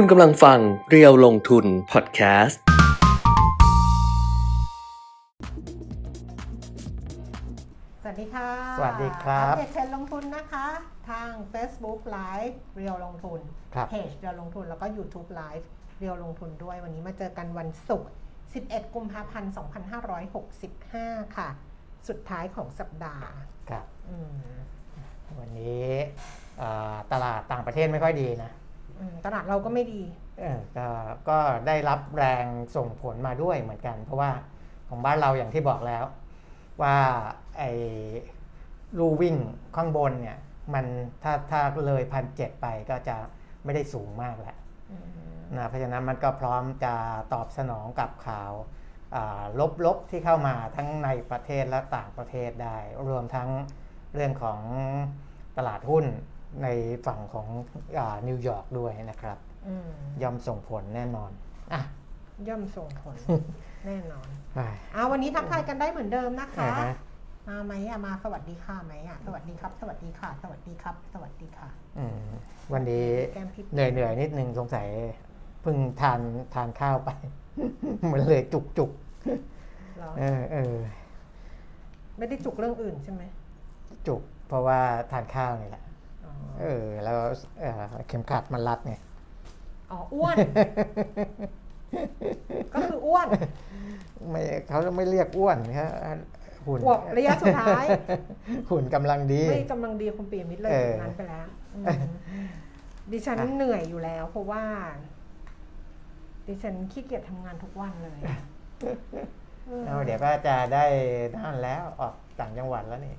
คุณกำลังฟังเรียวลงทุนพอดแคสต์ สวัสดีค่ะสวัสดีครับ อัปเดตเทรนด์ลงทุนนะคะ ทาง Facebook Live เรียวลงทุน ครับเพจเรียวลงทุนแล้วก็ YouTube Live เรียวลงทุนด้วย วันนี้มาเจอกันวันศุกร์ 11 กุมภาพันธ์ 2565 ค่ะ สุดท้ายของสัปดาห์ครับ อืมวันนี้อ่าตลาดต่างประเทศไม่ค่อยดีนะอืม ตลาดเราก็ไม่ดีเออก็ก็ได้รับแรงส่งผลมาด้วยเหมือนกัน เพราะว่าของบ้านเราอย่างที่บอกแล้ว ว่าไอ้ลู่วิ่งข้างบนเนี่ย มันถ้าถ้าเลยพันเจ็ดไปก็จะไม่ได้สูงมากแล้วนะเพราะฉะนั้นมันก็พร้อมจะตอบสนองกับข่าวลบๆที่เข้ามาทั้งในประเทศและต่างประเทศได้ รวมทั้งเรื่องของตลาดหุ้น ในฝั่งของอานิวยอร์กด้วยนะครับอืมย่อมส่งผลแน่นอนอะย่อมส่งผลแน่นอนไปเอาวันนี้ทักทายกันได้เหมือนเดิมนะคะอ่าฮะมาไหมอะมาสวัสดีค่ะไหมอะสวัสดีครับ สวัสดีค่ะ สวัสดีครับ สวัสดีค่ะอืมวันนี้แก้มพิษเหนื่อยเหนื่อยๆนิดนึงสงสัยเพิ่งทานทานข้าวไปมันเลยจุกจุกเหรอๆเออเออไม่ได้จุกเรื่องอื่นใช่ไหมจุกเพราะว่าทานข้าวนี่แหละอ๋อ เออแล้วเอ่อเข็มขัดมันรัดไงอ๋ออ้วน ก็คืออ้วนไม่เขาไม่เรียกอ้วนเขาหุ่นอวบระยะสุดท้าย หุ่นกำลังดี ไม่กำลังดีคุณปียมิตรเลยเออจุดนั้นไปแล้วอืมดิฉันเหนื่อยอยู่แล้ว เพราะว่า ดิฉันขี้เกียจทำงานทุกวันเลยเออเอาเดี๋ยวก็จะได้นั่นแล้วออกต่างจังหวัดแล้วนี่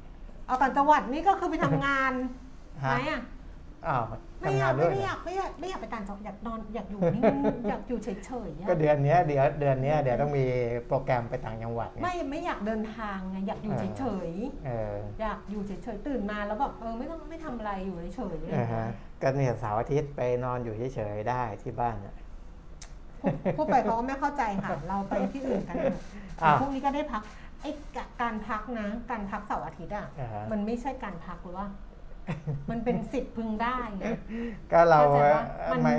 เอาต่างจังหวัดนี่ก็คือไปทำงาน ฮะไหมอะอ้าวไม่อทำงายานกด้ไม่วยไม่เหรอยอากไม่อยากไม่อยากไปต่างจังหวัดอยากนอนอยากอยู่นิ่งๆ อยากอยู่เฉยๆอะก็เดือนเนี้ยเดี๋ยวเดือนเนี้ยเดี๋ยวต้องมีโปรแกรมไปต่างจังหวัดไงไม่ไม่อยากเดินทางไงอยากอยู่เออเฉยเออๆอยากอยู่เฉยๆตื่นมาแล้วแบบเออไม่ต้องไม่ทำอะไรอยู่เฉยๆอะไรออ่าย่างเงี้ฮะยก็เนี่ยเสาร์อาทิตย์ไปนอนอยู่เฉยๆได้ที่บ้านน่ะ พูดไปเขาก็ไม่เข้าใจค่ะ เราไปที่อื่นกันเถอะอ้าวพรุ่งนี้ก็ได้พักไอ้กะการพักนะ การพักเสาร์อาทิตย์อะอ่าฮะ มันไม่ใช่การพักหรือว่า มันเป็นสิทธิ์พึงได้ไงก็เราเข้าใจปะมันไม่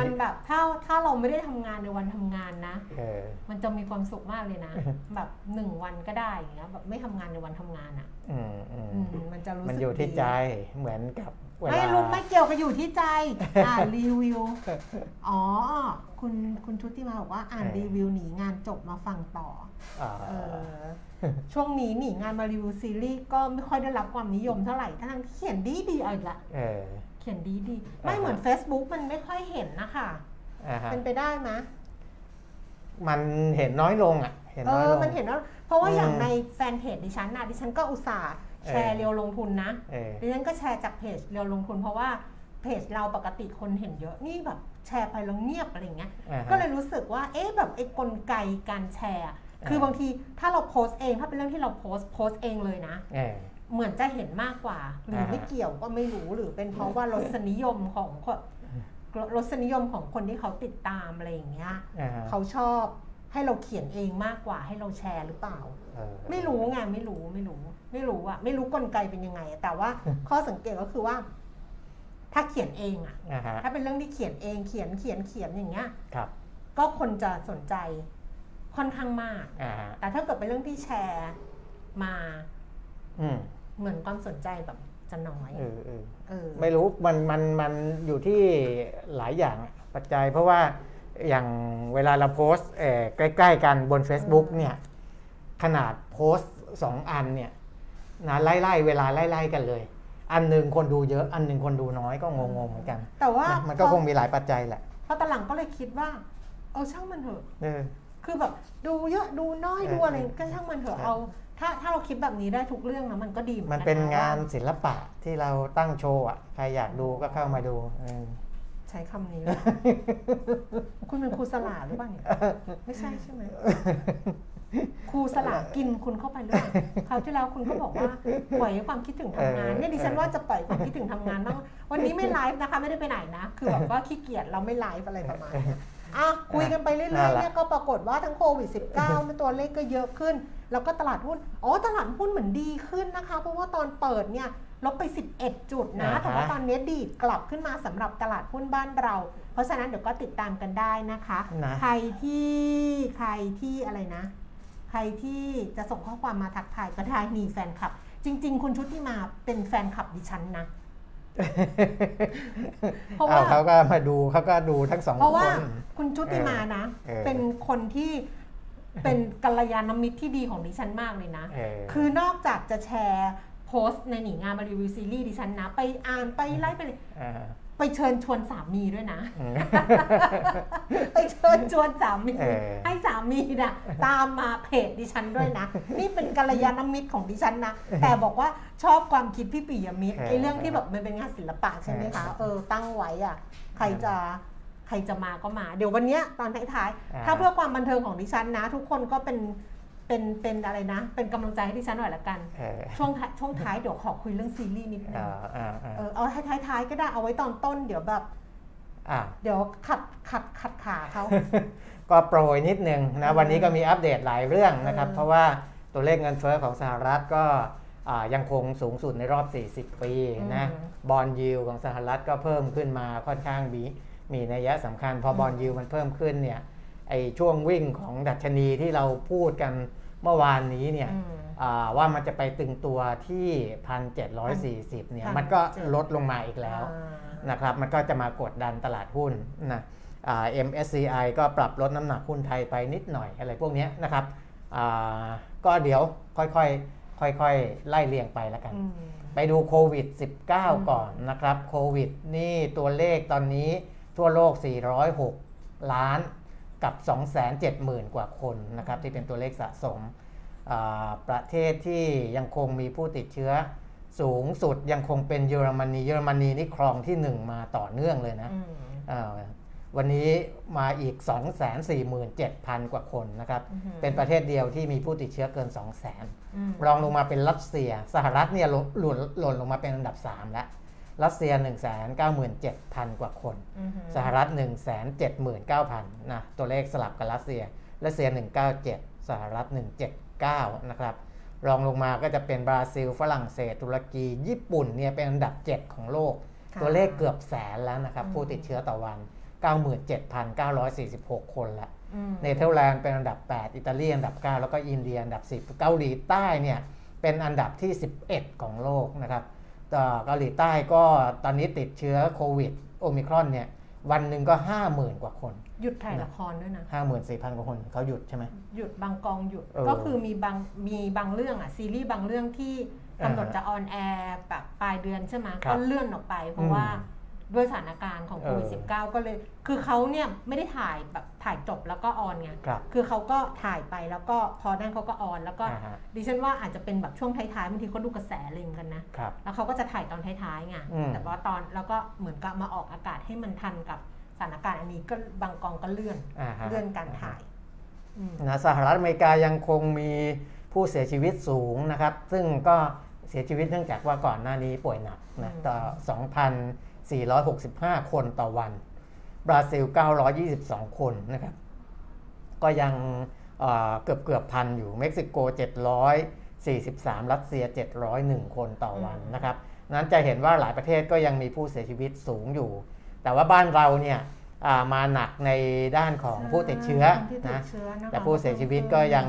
มันแบบถ้าถ้าเราไม่ได้ทำงานในวันทำงานนะ เออ มันจะมีความสุขมากเลยนะ แบบหนึ่งวันก็ได้อย่างเงี้ยแบบไม่ทำงานในวันทำงานอะอืมอืมอืมมันจะรู้สึกมันอยู่ที่ดีใจเหมือนกับ เวไม่ลารู้ไม่เกี่ยวกับอยู่ที่ใจ อ่านรีวิว อ๋อ คุณคุณชุติมาบอกว่าอ่านรีวิวหนีงานจบมาฟังต่ออ่าเออช่วงนี้หนีงานมารีวิวซีรีส์ก็ไม่ค่อยได้รับความนิยมเท่าไหร่ทั้งที่เขียนดีดีๆเอาอีกละเออเขียนดีดีๆไม่อ่าฮะเหมือน Facebook มันไม่ค่อยเห็นนะคะอ่าฮะเป็นไปได้ไหมมันเห็นน้อยลงอะ เห็นเอน้อยอลงมันเห็นว่าเพราะว่าอย่างอืมในแฟนเพจดิฉันนะดิฉันก็อุตส่าห์ แชร์เออเรียวลงทุนนะเออดิฉันก็แชร์จากเพจเรียวลงทุน เพราะว่าเพจเราปกติคนเห็นเยอะนี่แบบแชร์ไปแล้วเงียบอะไรอย่างเงี้ยอ่าฮะก็เลยรู้สึกว่าเอ๊ะแบบไอ้กลไกการแชร์อะคือเออบางทีถ้าเราโพสต์เองถ้าเป็นเรื่องที่เราโพสต์โพสต์เองเลยนะเออเหมือนจะเห็นมากกว่า หรืออ่าไม่เกี่ยวก็ไม่รู้หรือเป็นเพราะว่ารสนิยมของคนรสนิยมของคนที่เขาติดตามอะไรอย่างเงี้ยอ่าฮะเขาชอบให้เราเขียนเองมากกว่าให้เราแชร์หรือเปล่าเออไม่รู้ไงไม่รู้ไม่รู้ ไม่รู้อะไม่รู้กลไกเป็นยังไงอะแต่ว่าข้อสังเกตก็คือว่า ถ้าเขียนเองอะอ่าฮะถ้าเป็นเรื่องที่เขียนเองเขียนเขียนเขียนอย่างเงี้ยครับ ก็คนจะสนใจค่อนข้างมากอ่าฮะแต่ถ้าเกิดเป็นเรื่องที่แชร์มาอืมเหมือนความสนใจแบบจะน้อยเออเออเออไม่รู้มันมันมันอยู่ที่หลายอย่างอะปัจจัย เพราะว่าอย่างเวลาเราโพสต์เอ่อใกล้ ๆ กันบน Facebook เนี่ย ขนาดโพสต์สองอันเนี่ย นะไล่ๆเวลาไล่ๆกันเลย อันหนึ่งคนดูเยอะอันหนึ่งคนดูน้อยก็งงๆเหมือนกัน แต่ว่านะมันก็คงมีหลายปัจจัยแหละพอตอนหลังก็เลยคิดว่า เออช่างมันเถอะเออ คือแบบดูเยอะดูน้อยเออดูอะไรก็ช่างมันเถอะใช่ เอา ถ้าถ้าเราคิดแบบนี้ได้ทุกเรื่องนะมันก็ดีหอมันกัะเป็นงานว่ศิลปะที่เราตั้งโชว์อะใครอยากดูก็เข้ามาดูเออ ใช้คำนี้เลยคุณเป็นครูสลาหรือเปล่าเนี่ยไม่ใช่ใช่ไหม ครูสลากินคุณเข้าไปหรือเปล่าคราวที่แล้วคุณก็บอกว่าปล่อยให้ความคิดถึงทำงานเออเนี่ยดิฉันว่าจะปล่อยความคิดถึงทำงานบ้างวันนี้ไม่ไลฟ์นะคะไม่ได้ไปไหนนะ คือแบบว่าขี้เกียจเราไม่ไลฟ์อะไรประมาณเนี้ยอะคุยกันไปเรื่อยๆเนี่ยก็ปรากฏว่าทั้งโควิด -19 เนี่ยตัวเลขก็เยอะขึ้น แล้วก็ตลาดหุ้นอ๋อตลาดหุ้นเหมือนดีขึ้นนะคะ เพราะว่าตอนเปิดเนี่ยลบไป 11 จุดนะอ่าฮะแต่ว่าตอนนี้ดีดกลับขึ้นมาสำหรับตลาดหุ้นบ้านเรา เพราะฉะนั้นเดี๋ยวก็ติดตามกันได้นะคะนะใครที่ใครที่อะไรนะใค รที่จะส่งข้อความมาทักทายก็ได้มีแฟนคลับ จริง ๆ คุณชุติมาเป็นแฟนคลับดิฉันนะเพราะว่าอ้เขาก็มาดูเขาก็ดูทั้งสองเพราะคว่านคุณชุติมานะเออเป็นคนที่เป็นกัลยาณมิตรที่ดีของดิฉันมากเลยนะเออคือนอกจากจะแชร์โพสต์ในหนีงานมารีวิวซีรีส์ดิฉันนะ ไปอ่านไปไล่ไปเลยอ่า ไปเชิญชวนสามีด้วยนะอืมไปเชิญชวนสามีเออให้สามีนะตามมาเพจดิฉันด้วยนะ นี่เป็นกัลยาณมิตรของดิฉันนะ แต่บอกว่าชอบความคิดพี่ปิยมิตรเออไอ้เรื่องที่แบบมันเป็นงานศิลปะใช่ไหมคะ เออ ตั้งไว้อะ ใครจะใครจะมาก็มา เดี๋ยววันเนี้ยตอนท้ายๆ ถ้าเพื่อความบันเทิงของดิฉันนะ ทุกคนก็เป็น เป็นเป็นอะไรนะ เป็นกำลังใจให้ดิฉันหน่อยละกันเออช่วงท้ายช่วงท้ายเดี๋ยวขอคุยเรื่องซีรีส์นิดนึงอ่าอ่าอ่าเออเอาให้ท้ายๆก็ได้เอาไว้ตอนต้นเดี๋ยวแบบอ่าเดี๋ยวขัดขัดขัดขาเขาก็โปรยนิดนึงนะวันนี้ก็มีอัปเดตหลายเรื่องนะครับเออเพราะว่าตัวเลขเงินเฟ้อของสหรัฐก็อ่ายังคงสูงสุดในรอบ 40 ปีนะบอลยิวของสหรัฐก็เพิ่มขึ้นมาค่อนข้างมีมีนัยสำคัญ พอบอลยิวมันเพิ่มขึ้นเนี่ย ไอช่วงวิ่งของดัชนีที่เราพูดกันเมื่อวานนี้เนี่ยอืมอ่าว่ามันจะไปตึงตัวที่ 1,740เนี่ยมันก็ลดลงมาอีกแล้วอ่านะครับมันก็จะมากดดันตลาดหุ้นนะอ่า MSCI ก็ปรับลดน้ำหนักหุ้นไทยไปนิดหน่อยอะไรพวกเนี้ยนะครับอ่าก็เดี๋ยวค่อยๆค่อยๆ ไล่เรียงไปแล้วกันอืมไปดูโควิด 19 ก่อนนะครับโควิดนี่ตัวเลขตอนนี้ทั่วโลก 406 ล้าน กับ 270,000 กว่าคนนะครับที่เป็นตัวเลขสะสมอ่าประเทศที่ยังคงมีผู้ติดเชื้อสูงสุดยังคงเป็นเยอรมนี เยอรมนีนี่ครองที่1มาต่อเนื่องเลยนะอืมอ่าวันนี้มาอีก 247,000 กว่าคนนะครับ เป็นประเทศเดียวที่มีผู้ติดเชื้อเกิน 200,000อืมรองลงมาเป็นรัสเซีย สหรัฐเนี่ยหล่นหล่นหล่นลงมาเป็นอันดับ 3 แล้ว รัสเซีย 197,000 กว่าคนอืมสหรัฐ 179,000นะตัวเลขสลับกับรัสเซีย รัสเซีย 197 สหรัฐ 179 นะครับรองลงมาก็จะเป็นบราซิล ฝรั่งเศส ตุรกี ญี่ปุ่นเนี่ยเป็นอันดับ 7 ของโลกค่ะตัวเลขเกือบแสนแล้วนะครับอืมผู้ติดเชื้อต่อวัน 97,946 คนละอืมเนเธอร์แลนด์เป็นอันดับ 8 อิตาลีอันดับ 9 แล้วก็อินเดียอันดับ 10 เกาหลีใต้เนี่ยเป็นอันดับที่ 11 ของโลกนะครับแต่ เกาหลีใต้ก็ตอนนี้ติดเชื้อโควิดโอมิครอนเนี่ยวันหนึ่งก็ 50,000 กว่าคน หยุดถ่ายละครด้วยนะ54,000กว่าคนเขาหยุดใช่ไหม หยุดบางกองหยุด เออก็คือมีบางมีบางเรื่องอะซีรีส์บางเรื่องที่กำหนดอ่าฮะจะ on air แบบปลายเดือนใช่ไหมครับก็เลื่อนออกไป เพราะว่าอืม ด้วยสถานการณ์ของโควิดเออ19ก็เลย คือเขาเนี่ยไม่ได้ถ่ายแบบถ่ายจบแล้วก็ on ไงครับคือเขาก็ถ่ายไปแล้วก็พอนั้นเขาก็ on แล้วก็อ่าฮะ ดิฉันว่าอาจจะเป็นแบบช่วงท้ายๆบางทีเขาดูกระแสอะไรเหมือนกันนะ ครับ แล้วเขาก็จะถ่ายตอนท้ายๆไงอืม แต่ว่าตอนแล้วก็เหมือนกับมาออกอากาศให้มันทันกับสถานการณ์อันนี้ก็บางกองก็เลื่อนอ่าฮะเลื่อนการถ่ายอืม นะสหรัฐอเมริกายังคงมีผู้เสียชีวิตสูงนะครับ ซึ่งก็เสียชีวิตเนื่องจากว่าก่อนหน้านี้ป่วยหนักนะอืม ต่อ 2,465 คนต่อวัน บราซิล 922 คนนะครับ ก็ยังเอ่อเกือบเกือบพันอยู่ เม็กซิโก 743 รัสเซีย 701 คนต่อวันนะครับ นั้นจะเห็นว่าหลายประเทศก็ยังมีผู้เสียชีวิตสูงอยู่ แต่ว่าบ้านเราเนี่ยอ่ามาหนักในด้านของผู้ติดเชื้อที่ตินะดเชื้อนะคะแต่ผู้เสียชีวิตก็ยัง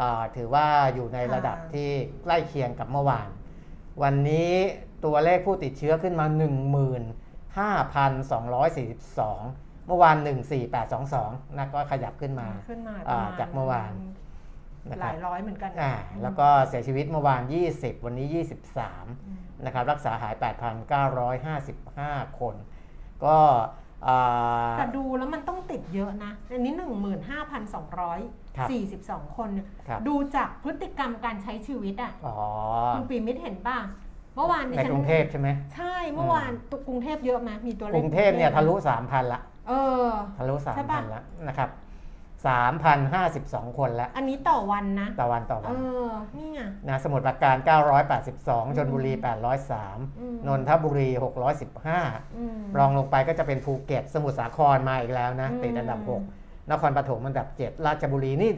อ่าถือว่าอยู่ในระดับค่ะที่ใกล้เคียงกับเมื่อวาน วันนี้ ตัวเลขผู้ติดเชื้อขึ้นมา 15,242 เมื่อวาน 14822นะก็ขยับขึ้นมาขึ้นมาอ่าประณจากเมื่อวานนะหครัลาบยร้อยเหมือนกันอ่าแล้วก็เสียชีวิตเมื่อวาน 20 วันนี้อืม23 นะครับ รักษาหาย 8,955 คน ก็อ่าแต่ดูแล้วมันต้องติดเยอะนะ อันนี้ครับ15,242 คนเนี่ยครับดูจากพฤติกรรมการใช้ชีวิตอะอ๋อคุณปีมิตรเห็นป่ะ เมื่อวานดิในฉันกรุงเทพใช่ไหมใช่เมื่อวานตัวกรุงเทพเยอะไหมมีตัวเลขกรุงเทพเนี่ยทะลุ3,000ละเออทะลุใช่ปะ3,000แล้วนะครับ3,052คนแล้ว อันนี้ต่อวันนะ ต่อวันต่อเอวันอนี่ไงนะสมุทรปราการ 982ชนบุรี 803อืมนนทบุรี 615อืมรองลงไปก็จะเป็นภูเก็ต สมุทรสาครมาอีกแล้วนะอืมติดอันดับ 6 นครปฐมอันดับ 7 ราชบุรีนี่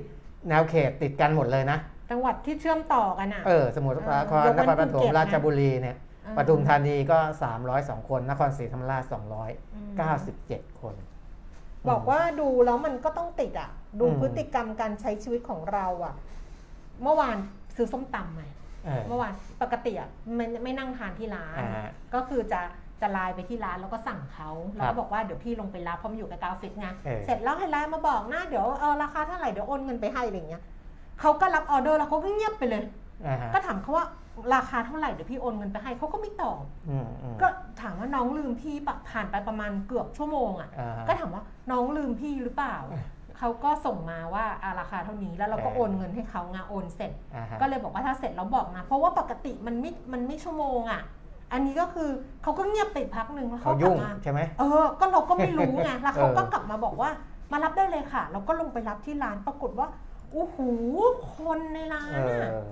แนวเขตติดกันหมดเลยนะ จังหวัดที่เชื่อมต่อกันอะเออสมุทรสาครเออยกเว้นนครปฐภูมเก็ตนะราชบุรีเนี่ยอ่าปทุมธานีก็ 302 คน นครศรีธรรมราชอืม297 คน บอกว่าดูแล้วมันก็ต้องติดอะ ดูอืมพฤติกรรมการใช้ชีวิตของเราอะ เมื่อวานซื้อส้มตำมาเออเมื่อวานปกติอะไม่ไม่นั่งทานที่ร้านอ่าฮะก็คือจะจะไลน์ไปที่ร้านแล้วก็สั่งเขาแล้วครัก็บบอกว่าเดี๋ยวพี่ลงไปรับเพราะมันอยู่กับกราฟิกไงเออเสร็จแล้วให้ไลน์มาบอกนะเดี๋ยวเออราคาเท่าไหร่เดี๋ยวโอนเงินไปให้อะไรอย่างเงี้ย เขาก็รับออเดอร์แล้วเขาก็เงียบไปเลยอ่าฮะก็ถามเขาว่าราคาเท่าไหร่เดี๋ยวพี่โอนเงินไปให้เขาก็ไม่ตอบอืมอืมก็ถามว่าน้องลืมพี่ปะผ่านไปประมาณเกือบชั่วโมงอะอ่าฮะก็ถามว่าน้องลืมพี่หรือเปล่าเขาก็ส่งมาว่าอะราคาเท่านี้แล้วเราก็เออโอนเงินให้เขางาโอนเสร็จอ่าฮะก็เลยบอกว่าถ้าเสร็จแล้วบอกนะ เพราะว่าปกติมันไม่มันไม่ชั่วโมงอะอันนี้ก็คือเขาก็เงียบไปพักหนึ่งแล้วเขาเขากลัยุ่บงมาใช่ไหมเออ ก็เราก็ไม่รู้ไงแล้วเขาก็เออกลับมาบอกว่ามารับได้เลยค่ะ เราก็ลงไปรับที่ร้านปรากฏว่า โอ้โหคนในร้านเออะอ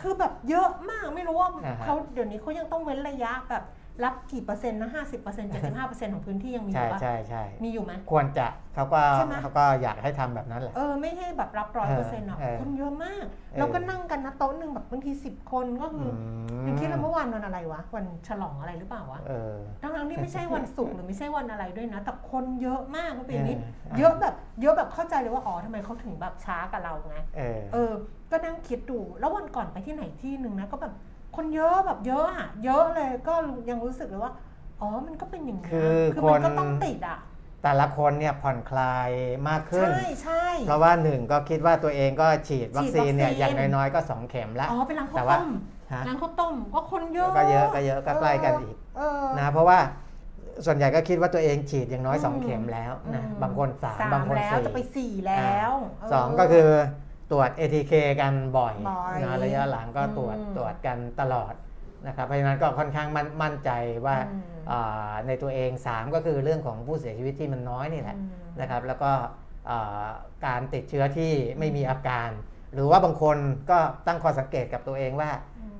คือแบบเยอะมากไม่รู้ว่าอ่าฮะเขาเดี๋ยวนี้เขายังต้องเว้นระยะแบบ รับกี่เปอร์เซ็นต์นะห้าสิบเปอร์เซ็นต์เจ็ดสิบห้าเปอร์เซ็นต์ของพื้นที่ยังมีอใช่ยู่ปะใช่ใช่มีอยู่ไหม ควรจะเขาก็ใช่ไหม เขาก็อยากให้ทำแบบนั้นแหละ เออไม่ให้แบบรับร้อยเปอร์เซ็นต์หรอกเออคนเยอะมากเออเราก็นั่งกันนะโต๊ะหนึ่งแบบบางทีสิบคนก็คืออมยังคิดเลยเมื่อวานวันอะไรวะวันฉลองอะไรหรือเปล่าวะเออ ทั้งๆที่ไม่ใช่วันศุกร์หรือไม่ใช่วันอะไรด้วยนะแต่คนเยอะมากคุณปีนี้ เออเยอะแบบเยอะแบบเข้าใจเลยว่าอ๋อทำไมเขาถึงแบบช้ากับเราไง เออ เออ ก็นั่งคิดดู แล้ววันก่อนไปที่ไหนที่หนึ่งนะ ก็แบบ คนเยอะแบบเยอะอะเยอะเลยก็ยังรู้สึกเลยว่าอ๋อมันก็เป็นอย่างนี้คือคือมันก็คนต้องติดอะแต่ละคนเนี่ยผ่อนคลายมากขึ้น ใช่ใช่เพราะว่าหนึ่งก็คิดว่าตัวเองก็ฉีดวัคซีนเนี่ยฉีดวัคซีนอย่างน้อยๆก็ 2 เข็มแล้วอ๋อไปร้านข้าแต่วว่าต้มฮะร้านข้าวต้มก็คนเยอะก็เยอะก็เยอะก็ใกล้กันอีกเออนะเพราะว่าส่วนใหญ่ก็คิดว่าตัวเองฉีดอย่างน้อยอืม2เข็มแล้วนะอืมบางคนสาม3บางคนแล้วจะไป4สี่แล้วเสองก็คือ ตรวจ ATK กันบ่อยบ่อยนะระยะหลังก็ตรวจอืม ตรวจกันตลอดนะครับเพราะฉะนั้นก็ค่อนข้างมั่นมั่นใจว่าอืมอ่าในตัวเอง 3 ก็คือเรื่องของผู้เสียชีวิตที่มันน้อยนี่แหละ อืม นะครับแล้วก็อ่าการติดเชื้อที่ไม่มีอาการ หรือว่าบางคนก็ตั้งข้อสังเกตกับตัวเองว่า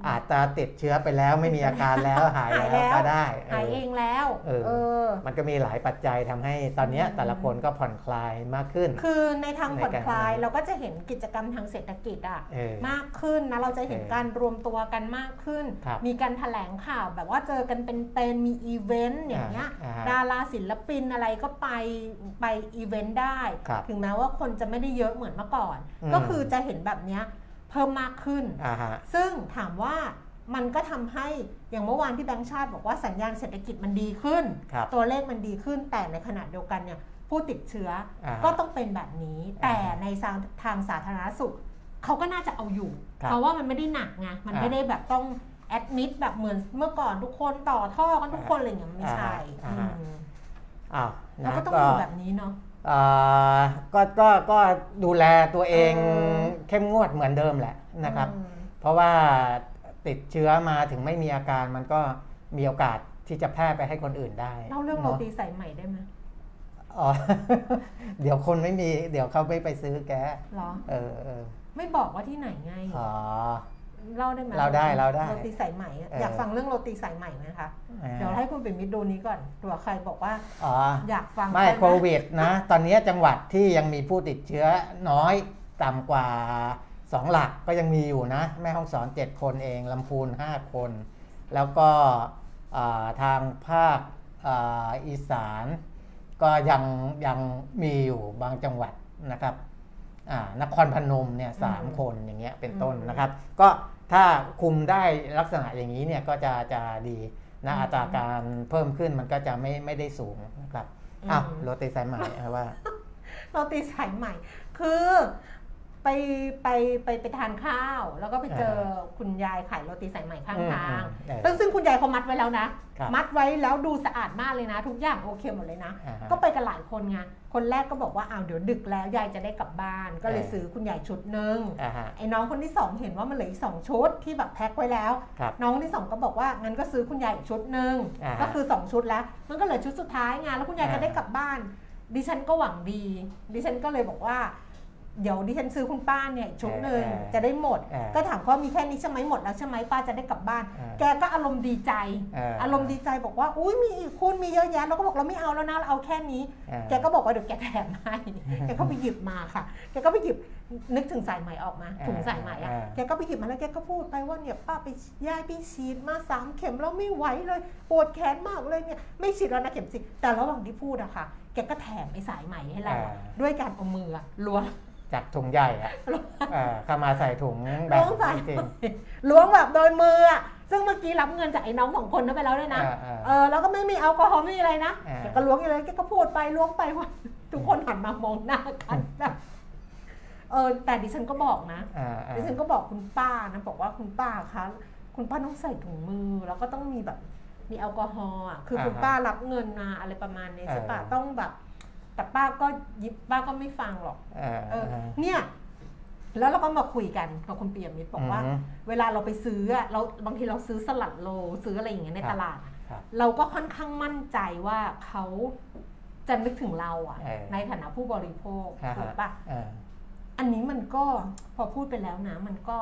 อืมอาจจะติดเชื้อไปแล้วไม่มีอาการแล้วหายหายแล้วแล้วก็ได้หายเอเอองแล้วเออเออมันก็มีหลายปัจจัยทำให้ตอนเนี้ยอืมแต่ละคนก็ผ่อนคลายมากขึ้น คือในทางผ่อนคลายในการเราก็จะเห็นกิจกรรมทางเศรษฐกิจอะเออมากขึ้นนะเราจะเห็นเออการรวมตัวกันมากขึ้นครับมีการแถลงข่าวแบบว่าเจอกันเป็นเป็นมีอีเวนต์อย่างเงี้ยอ่าฮะดาราศิลปินอะไรก็ไปไปอีเวนต์ได้ครับถึงแม้ว่าคนจะไม่ได้เยอะเหมือนเมื่อก่อนอืมก็คือจะเห็นแบบเนี้ย เพิ่มมากขึ้นอ่าฮะซึ่งถามว่ามันก็ทำให้อย่างเมื่อวานที่แบงก์ชาติบอกว่าสัญญาณเศรษฐกิจมันดีขึ้นครับตัวเลขมันดีขึ้น แต่ในขณะเดียวกันเนี่ยผู้ติดเชื้ออาก็ต้องเป็นแบบนี้ แต่ในทางทางสาธารณสุขเขาก็น่าจะเอาอยู่ครับเพราะว่ามันไม่ได้หนักไงมันอ่าไม่ได้แบบต้องแอดมิดแบบเหมือนเมื่อก่อนทุกคนต่อท่อกันทุกคนอะไรอย่างเงี้ยมันไม่ใช่อ่าฮะอืมอ้าวแล้วนะก็ต้องก็อยู่แบบนี้เนาะอ่า ก็ก็ก็ดูแลตัวเองเออเข้มงวดเหมือนเดิมแหละนะครับอืมเพราะว่าติดเชื้อมาถึงไม่มีอาการมันก็มีโอกาสที่จะแพร่ไปให้คนอื่นได้เล่าเรื่องโรนะตีสายใหม่ได้ไหมอ๋อ เดี๋ยวคนไม่มี เดี๋ยวเขาไม่ไปซื้อแกเหรอเออเออไม่บอกว่าที่ไหนไง อ๋อ เล่าได้ไหมเล่าได้เล่าได้โรตีสายใหม่อะเออออยากฟังเรื่องโรตีสายใหม่ไหมคะเดี๋ยวให้คุณปิ่มมิตรดูนี้ก่อนเผื่อใครบอกว่าอ๋ออยากฟังไม่ด้หโควิดนะ ตอนนี้จังหวัดที่ยังมีผู้ติดเชื้อน้อยต่ำกว่า 2 หลักก็ยังมีอยู่นะ แม่ห้องสอน 7 คนเองลำพูน 5 คน แล้วก็อ่าทางภาคอ่าอีสาน ก็ยังยังมีอยู่บางจังหวัดนะครับอ่า นครพนมเนี่ยสามอืมคนอย่างเงี้ยเป็นต้นอืมนะครับ ก็ถ้าคุมได้ลักษณะอย่างนี้เนี่ยก็จะจะดีนะอืมอัตราการเพิ่มขึ้นมันก็จะไม่ไม่ได้สูงนะครับอ้าวอืมโรตีสายไหมเอาว่าโรตีสายใหม่ คือ ไปไปไปไปทานข้าว แล้วก็ไปเจอคุณยายขายโรตีสายใหม่ข้างอืมทางอืมเออซึ่งซึ่งคุณยายเขามัดไว้แล้วนะครับมัดไว้แล้วดูสะอาดมากเลยนะ ทุกอย่างโอเคหมดเลยนะอ่าฮะก็ไปกันหลายคนไงคนแรกก็บอกว่าอ้าวเดี๋ยวดึกแล้วยายจะได้กลับบ้าน ก็เลยเออซื้อคุณยายชุดหนึ่งอ่าฮะไอ้น้องคนที่สองเห็นว่ามันเหลืออีกสองชุดที่แบบแพ็คไว้แล้วครับน้องที่สองก็บอกว่างั้นก็ซื้อคุณยายอีกชุดหนึ่งอ่าฮะก็คือสองชุดแล้ว มันก็เหลือชุดสุดท้ายไงแล้วคุณยายอ่าจะได้กลับบ้าน ดิฉันก็หวังดี ดิฉันก็เลยบอกว่า เดี๋ยวดิฉันซื้อคุณป้าเนี่ยอีกชุดหนึ่งเออจะได้หมดเออก็ถามเขาว่ามีแค่นี้ใช่ไหมหมดแล้วใช่ไหมป้าจะได้กลับบ้านเออแกก็อารมณ์ดีใจเออออารมณ์ดีใจบอกว่าอุ้ยมีอีกคุณมีเยอะแยะเราก็บอกเราไม่เอาแล้วนะเราเอาแค่นี้เออแกก็บอกว่าเดี๋ยวแกแถมให้แกก็ไปหยิบมาค่ะแกก็ไปหยิบนึกถึงสายไหมออกมาเออถุงสายไหมอะเออแกก็ไปหยิบมาแล้วแกก็พูดไปว่าเนี่ยป้าไปย่ายไปฉีดมาสามเข็มแล้วไม่ไหวเลยปวดแขนมากเลยเนี่ยไม่ฉีดแล้วนะเข็มสิแต่ระหว่างที่พูดอะค่ะแกก็แถมไอ้สายไหมให้เราอะด้วยการเอามืออะล้วง จากถุงใหญ่อะเออเข้ามาใส่ถุงแบล้วบงสายจริง ล้วงแบบโดยมืออะซึ่งเมื่อกี้รับเงินจากไอ้น้องสองคนนั้นไปแล้วด้วยนะเออเออเออแล้วก็ไม่มีแอลกอฮอล์ไม่มีอะไรนะเออ แกก็ล้วงอยู่เลยแกก็พูดไปล้วงไปว่าทุกคนหันมามองหน้ากันแบบเออแต่ดิฉันก็บอกนะๆอ่าอ่าดิฉันก็บอกคุณป้านะบอกว่าคุณป้าคะคุณป้าต้องใส่ถุงมือ แล้วก็ต้องมีแบบมีแอลกอฮอล์อะคือคุณป้ารับเงินมาอะไรประมาณนี้ใช่ปะต้องแบบ แต่ป้าก็ยิบป้าก็ไม่ฟังหรอกเออเออเออเนี่ยแล้วเราก็มาคุยกันกับคุณเปียมิตรบอกว่าอืมเวลาเราไปซื้ออะเราบางทีเราซื้อสลัดโลซื้ออะไรอย่างเงี้ยในครับตลาดอะครับเราก็ค่อนข้างมั่นใจว่าเขาจะนึกถึงเราอะเออในฐานะผู้บริโภคอ่าฮะถูกปะเอออันนี้มันก็พอพูดไปแล้วนะ มันก็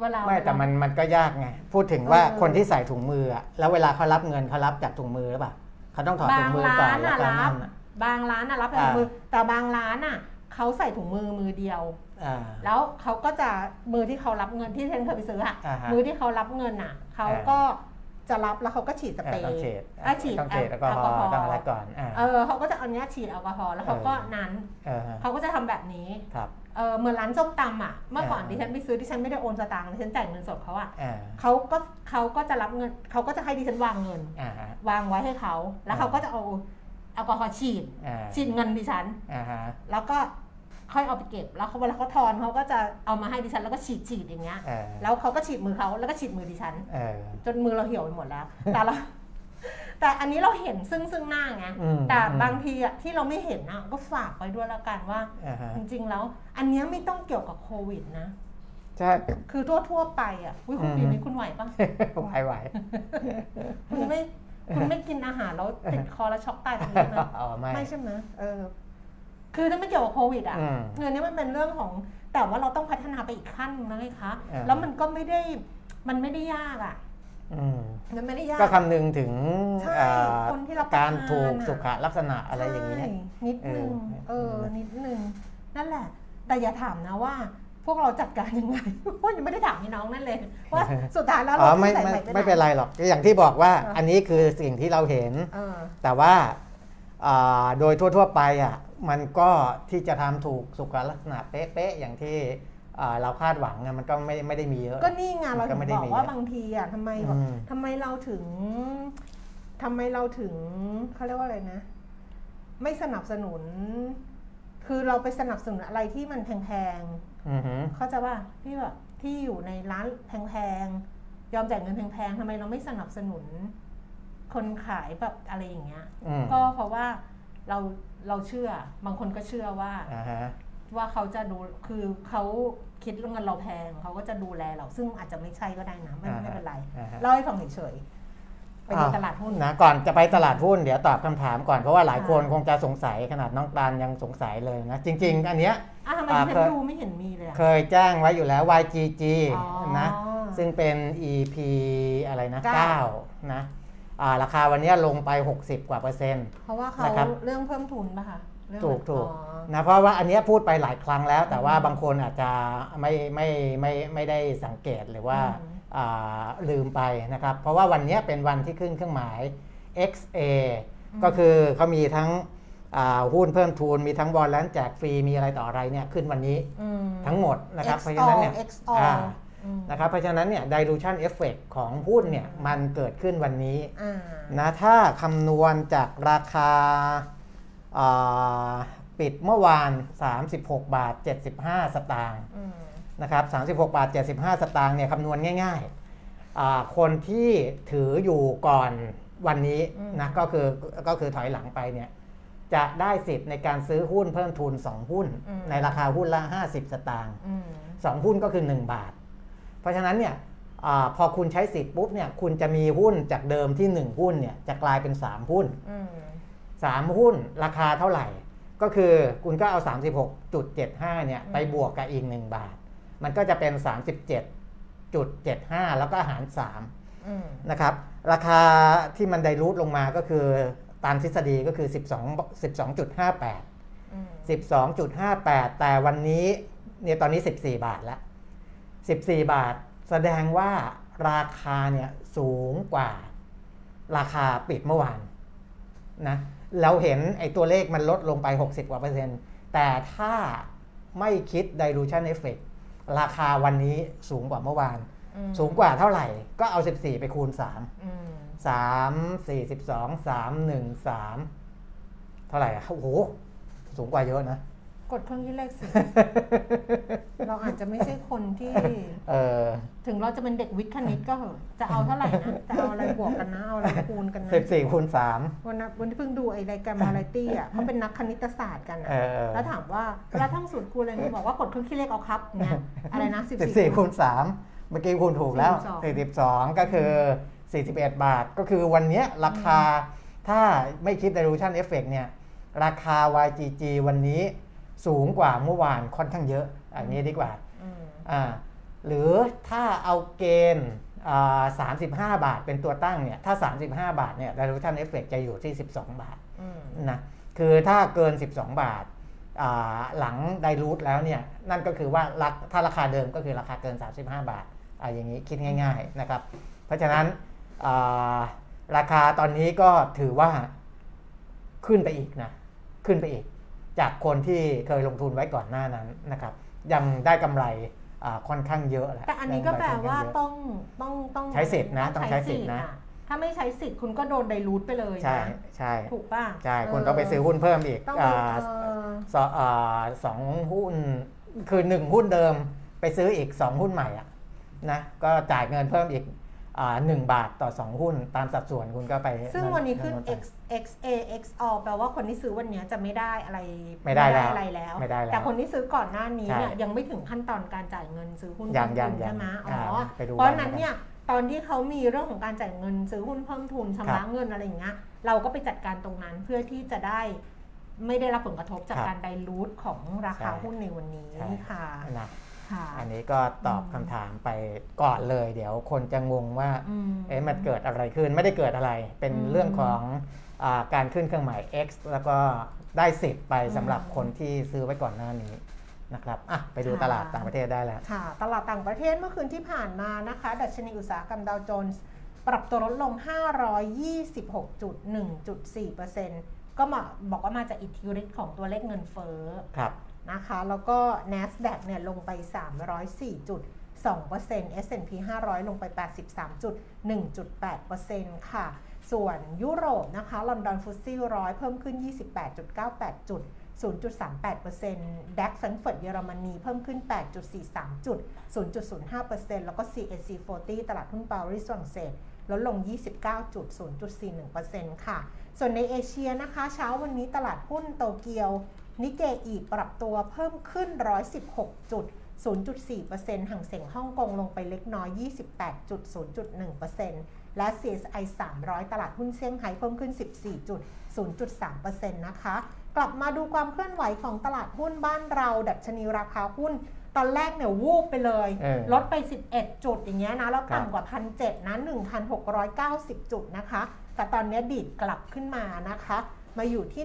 เวลาไม่แต่มันมันก็ยากไงพูดถึงว่าเออคนที่ใส่ถุงมืออะแล้วเวลาเขารับเงินเขารับจากถุงมือหรือเปล่าเขาต้องถอดบาถุงงมือร้าก่อนนแล้วอะก็รันั่บนอะ บางร้านอะรับแต่ถุงมือ แต่บางร้านอะเขาใส่ถุงมือมือเดียวอ่าแล้วเขาก็จะมือที่เขารับเงินที่เทนเคยไปซื้ออะอ่าฮะมือที่เขารับเงินอะเขาก็จะรับแล้วเขาก็ฉีดสเอเปรอต้องย์เฉดอะฉีดต้องเฉดแอลกอฮอล์ต้องอะไรก่อนอ่าเออเขาก็จะเอาเนี้ยฉีดแอลกอฮอล์แล้วเขาก็เออนั้นเออเขาก็จะทำแบบนี้ครับเออเหมือนร้านส้มตำอะเมื่อก่อนเออดิฉันไปซื้อดิฉันไม่ได้โอนสตางค์ดิฉันจ่ายเงินสดเขาอะอ่าเขาก็เขาก็จะรับเงินเขาก็จะให้ดิฉันวางเงินอ่าฮะวางไว้ให้เขาแล้วเขาก็จะเอา แอลกอฮอล์ฉีดอ่าฉีดเงินดิฉัน อ่าฮะแล้วก็ค่อยเอาไปเก็บ แล้วเขาเวลาเขาทอนเขาก็จะเอามาให้ดิฉันแล้วก็ฉีดฉีดอย่างเงี้ย เออแล้วเขาก็ฉีดมือเขาแล้วก็ฉีดมือดิฉัน เออ จนมือเราเหี่ยวไปหมดแล้ว แต่เรา แต่อันนี้เราเห็นซึ่งซึ่งหน้าไงอืม แต่อืมบางทีอะที่เราไม่เห็นอะก็ฝากไว้ด้วยละกันว่า อ่าฮะจริงๆแล้ว อันเนี้ยไม่ต้องเกี่ยวกับโควิดนะ ใช่ คือทั่วทั่วๆไปอะอุ้ยคุณอืม ปีนี้คุณไหวปะ ไหวไหว คุณไม่ คุณไม่กินอาหารแล้วติดคอแล้วช็อกตายตรงนี้ไหมอ๋อไม่ไม่ใช่ไหมเออ คือถ้าไม่เกี่ยวกับโควิดอะอืมเงินนี้มันเป็นเรื่องของ แต่ว่าเราต้องพัฒนาไปอีกขั้นนึงนะไงคะอ่าแล้วมันก็ไม่ได้มันไม่ได้ยากอะอืมมันไม่ได้ยากก็คำนึงถึงใช่เอ่อคนที่รับประทานการถูกอะสุขลักษณะอะไรอย่างนี้ใช่นิดนึงเอเอออ นิดนึงนั่นแหละ แต่อย่าถามนะว่า พวกเราจัดการยังไงเพราะยังไม่ได้ถามพี่น้องนั่นเลยว่าสุดท้ายแล้วอ๋อเราไม่ใส่ไม่ใหหไม่เป็นไรหรอกก็อย่างที่บอกว่าเอออัอันนี้คือสิ่งที่เราเห็นเออแต่ว่าอ่าโดยทั่ว ๆ ไปอะมันก็ที่จะทำถูกสุขลักษณะเป๊ะๆอย่างที่อ่าเราคาดหวังอะมันก็ไม่ไม่ได้มีเยอะ ก็นี่ไงเรามันก็ถึไม่งได้บอกมีว่าอะบางทีอะทำไมแบบอืมทำไมเราถึงทำไมเราถึงเขาเรียกว่าอะไรนะ ไม่สนับสนุน คือเราไปสนับสนุนอะไรที่มันแพงอือหือๆ เขาใจะว่าที่แบบที่อยู่ในร้านแพงๆยอมจ่ายเงินแพงๆทำไมเราไม่สนับสนุน คนขายแบบอะไรอย่างเงี้ยอืมก็เพราะว่าเราเราเชื่อบางคนก็เชื่อว่าอ่าฮะว่าเขาจะดูคือเขาคิดเรื่องเงินเราแพงเขาก็จะดูแลเราซึ่งอาจจะไม่ใช่ก็ได้นะไม่อ่าฮะไม่เป็นไรอ่าฮะเล่าให้ฟังเฉยๆ ไปในตลาดหุ้นนะก่อนจะไปตลาดหุ้นเดี๋ยวตอบคำถามก่อนเพราะว่าหลายคนค่ะคงจะสงสัยขนาดน้องตาลยังสงสัยเลยนะ จริง ๆ อันเนี้ยอะทำไมอ่าฉัเคนยดูไม่เห็นมีเลยอะเคยแจ้งไว้อยู่แล้ว YGG อ๋อนะซึ่งเป็น EP อะไรนะเก้า9นะอ่าราคาวันเนี้ยลงไป 60 กว่าเปอร์เซ็นต์ เพราะว่าเขานะครับเรื่องเพิ่มทุนป่ะคะเรื่องถูกถูกอ๋อนะเพราะว่าอันเนี้ยพูดไปหลายครั้งแล้ว แต่ว่าอืมบางคนอาจจะไม่ไม่ไม่ไม่ได้สังเกตหรือว่าอืมอ่า ลืมไปนะครับ เพราะว่าวันเนี้ยเป็นวันที่ขึ้นเครื่องหมาย XA ก็คือเขามีทั้งอ่าหุ้นเพิ่มทุนมีทั้งบอลแลนแจกฟรีมีอะไรต่ออะไรเนี่ยขึ้นวันนี้อืมทั้งหมดนะครับ X เพราะฉะนั้นเนี่ย X all อ่าอืมนะครับเพราะฉะนั้นเนี่ย dilution effect ของหุ้นเนี่ยมันเกิดขึ้นวันนี้อ่านะถ้าคำนวณจากราคาอ่าปิดเมื่อวาน 36 บาท 75 สตางค์อืม นะครับ36 บาท 75 สตางค์เนี่ยคำนวณง่ายๆอ่าคนที่ถืออยู่ก่อนวันนี้อืมนะก็คือก็คือถอยหลังไปเนี่ยจะได้สิทธิ์ในการซื้อหุ้นเพิ่มทุน 2 หุ้น ในราคาหุ้นละ 50 สตางค์อืม2หุ้นก็คือ 1 บาท เพราะฉะนั้นเนี่ยอาพอคุณใช้สิทธิ์ปุ๊บเนี่ยคุณจะมีหุ้นจากเดิมที่ 1 หุ้นเนี่ยจะกลายเป็น 3 หุ้นอืม3หุ้นราคาเท่าไหร่ ก็คือคุณก็เอา 36.75เนี่ยไปบวกกับอีก 1 บาท มันก็จะเป็น 37.75 แล้วก็หารอืม3นะครับ ราคาที่มันไดรูทลงมาก็คือตามทฤษฎีก็คือ 12 12.58อืม12.58 แต่วันนี้เนี่ยตอนนี้ 14 บาทแล้ว 14 บาทแสดงว่าราคาเนี่ยสูงกว่าราคาปิดเมื่อวานนะเราเห็นไอ้ตัวเลขมันลดลงไป 60 กว่าเปอร์เซ็นต์แต่ถ้าไม่คิด dilution effect ราคาวันนี้สูงกว่าเมื่อวานอืมสูงกว่าเท่าไหร่ก็เอา 14 ไปคูณ3อืม3 42 3 1 3 เท่าไหร่อะโอ้โห สูงกว่าเยอะนะ กดเครื่องคิดเลขสิ เราอาจจะไม่ใช่คนที่ เออถึงเราจะเป็นเด็กวิทย์คณิตก็เหอะ จะเอาเท่าไหร่นะ จะเอาอะไรบวกกันนะ เอาอะไรคูณกันนะ14คูณวันนั้นวันที่เพิ่งดูไอรายการมาไรตี้อะเขาเป็นนักคณิตศาสตร์กัน3อะเออแล้วถามว่าเวลาทั้งสูตรคูณอะไรเนี่ยบอกว่ากดเครื่องคิดเลขเอาครับเนี่ยอะไรนะสิบ14คูณ3เมื่อกี้คูณถูกแล้ว42ก็คือ41บาท ก็คือวันเนี้ยราคาถ้าไม่คิด dilution effect เนี่ย ราคา YGG วันนี้ สูงกว่าเมื่อวานค่อนข้างเยอะอันนี้ดีกว่าอืมอ่า หรือถ้าเอาเกณฑ์อ่า35บาทเป็นตัวตั้งเนี่ยถ้า 35 บาทเนี่ย dilution effect จะอยู่ที่ 12 บาทอืมนะคือถ้าเกิน 12 บาทอ่าหลังไดรูทแล้วเนี่ยนั่นก็คือว่าราถ้าราคาเดิมก็คือราคาเกิน 35 บาทอ่าอย่างนี้คิดง่าย ๆนะครับ เพราะฉะนั้นอ่าราคาตอนนี้ก็ถือว่าขึ้นไปอีกนะขึ้นไปอีก จากคนที่เคยลงทุนไว้ก่อนหน้านั้นนะครับ ยังได้กำไรอ่าค่อนข้างเยอะแหละแต่อันนี้ก็แปลว่าได้กำไรค่อนข้งเยอะต้องต้องต้องใช้สิทธิ์นะต้องใช้สิทธิ์นะอถ้าไม่ใช้สิทธิ์คุณก็โดนไดรูทไปเลยนะใช่ใช่ถูกป่ะใช่คุณต้องไปซื้อหุ้นเพิ่มอีกต้องอ่าเออสออ่าสองหุ้นคือหนึ่งหุ้นเดิมไปซื้ออีก2หุ้นใหม่อะนะก็จ่ายเงินเพิ่มอีกอ่า หนึ่งบาทต่อ 2 หุ้นตามสัดส่วนคุณก็ไปซึ่งวันนี้ขึ้นไป x x a x all แปลว่าคนที่ซื้อวันเนี้ยจะไม่ได้อะไรไม่ได้แล้วอะไรแล้วไม่ได้แล้ว แต่คนที่ซื้อก่อนหน้านี้เนี่ยใช่ยังไม่ถึงขั้นตอนการจ่ายเงินซื้อหุ้นยังเพิ่มยังทุนใช่ไหมยังอ๋ออ่าไปดูเพราะฉะนั้นวันเนี่ยตอนที่เขามีเรื่องของการจ่ายเงินซื้อหุ้นเพิ่มทุนชำครัระบเงินอะไรอย่างเงี้ยเราก็ไปจัดการตรงนั้นเพื่อที่จะได้ไม่ได้รับผลกระทบจากครับการไดรูทของราคาใช่หุ้นในวันนี้ใช่ค่ะนะค่ะ อันนี้ก็ตอบคำถามไปก่อนเลย เดี๋ยวคนจะงงว่าอืมเอ๊ะมันเกิดอะไรขึ้นไม่ได้เกิดอะไร เป็นอืมเรื่องของอาการขึ้นเครื่องหมาย X แล้วก็ได้สิทธิ์ไปอืมสำหรับคนที่ซื้อไว้ก่อนหน้านี้นะครับอะไปดูค่ะตลาดต่างประเทศได้แล้วค่ะ ตลาดต่างประเทศเมื่อคืนที่ผ่านมานะคะ ดัชนีอุตสาหกรรมดาวโจนส์ปรับตัวลดลง 526.1.4%ก็มาบอกว่ามาจากอิทธิฤทธิ์ของตัวเลขเงินเฟ้อครับ นะคะ แล้วก็ NASDAQ เนี่ยลงไป 304.2% S&P 500 ลงไป 83.1.8%ค่ะ ส่วนยุโรปนะคะลอนดอนฟุตซี่ร้อยเพิ่มขึ้น 28.98 จุด 0.38% DAX แฟรงก์เฟิร์ตเยอรมนีเพิ่มขึ้น 8.43 จุด 0.05%แล้วก็ CAC 40 ตลาดหุ้นปารีสฝรั่งเศสลดลง 29.0.41%ค่ะ ส่วนในเอเชียนะคะ เช้าวันนี้ตลาดหุ้นโตเกียว นิเกอีปรับตัวเพิ่มขึ้น 116 จุด 0.4%ฮั่งเส็งฮ่องกงลงไปเล็กน้อย 28.0.1%และ CSI 300 ตลาดหุ้นเซี่ยงไฮ้เพิ่มขึ้น 14.0.3%นะคะ กลับมาดูความเคลื่อนไหวของตลาดหุ้นบ้านเรา ดัชนีราคาหุ้นตอนแรกเนี่ยวูบไปเลยเออลดไป 11 จุดอย่างเงี้ยนะ แล้วครับต่ำกว่า 1,700นะ 1,690 จุดนะคะ แต่ตอนเนี้ยดีดกลับขึ้นมานะคะ มาอยู่ที่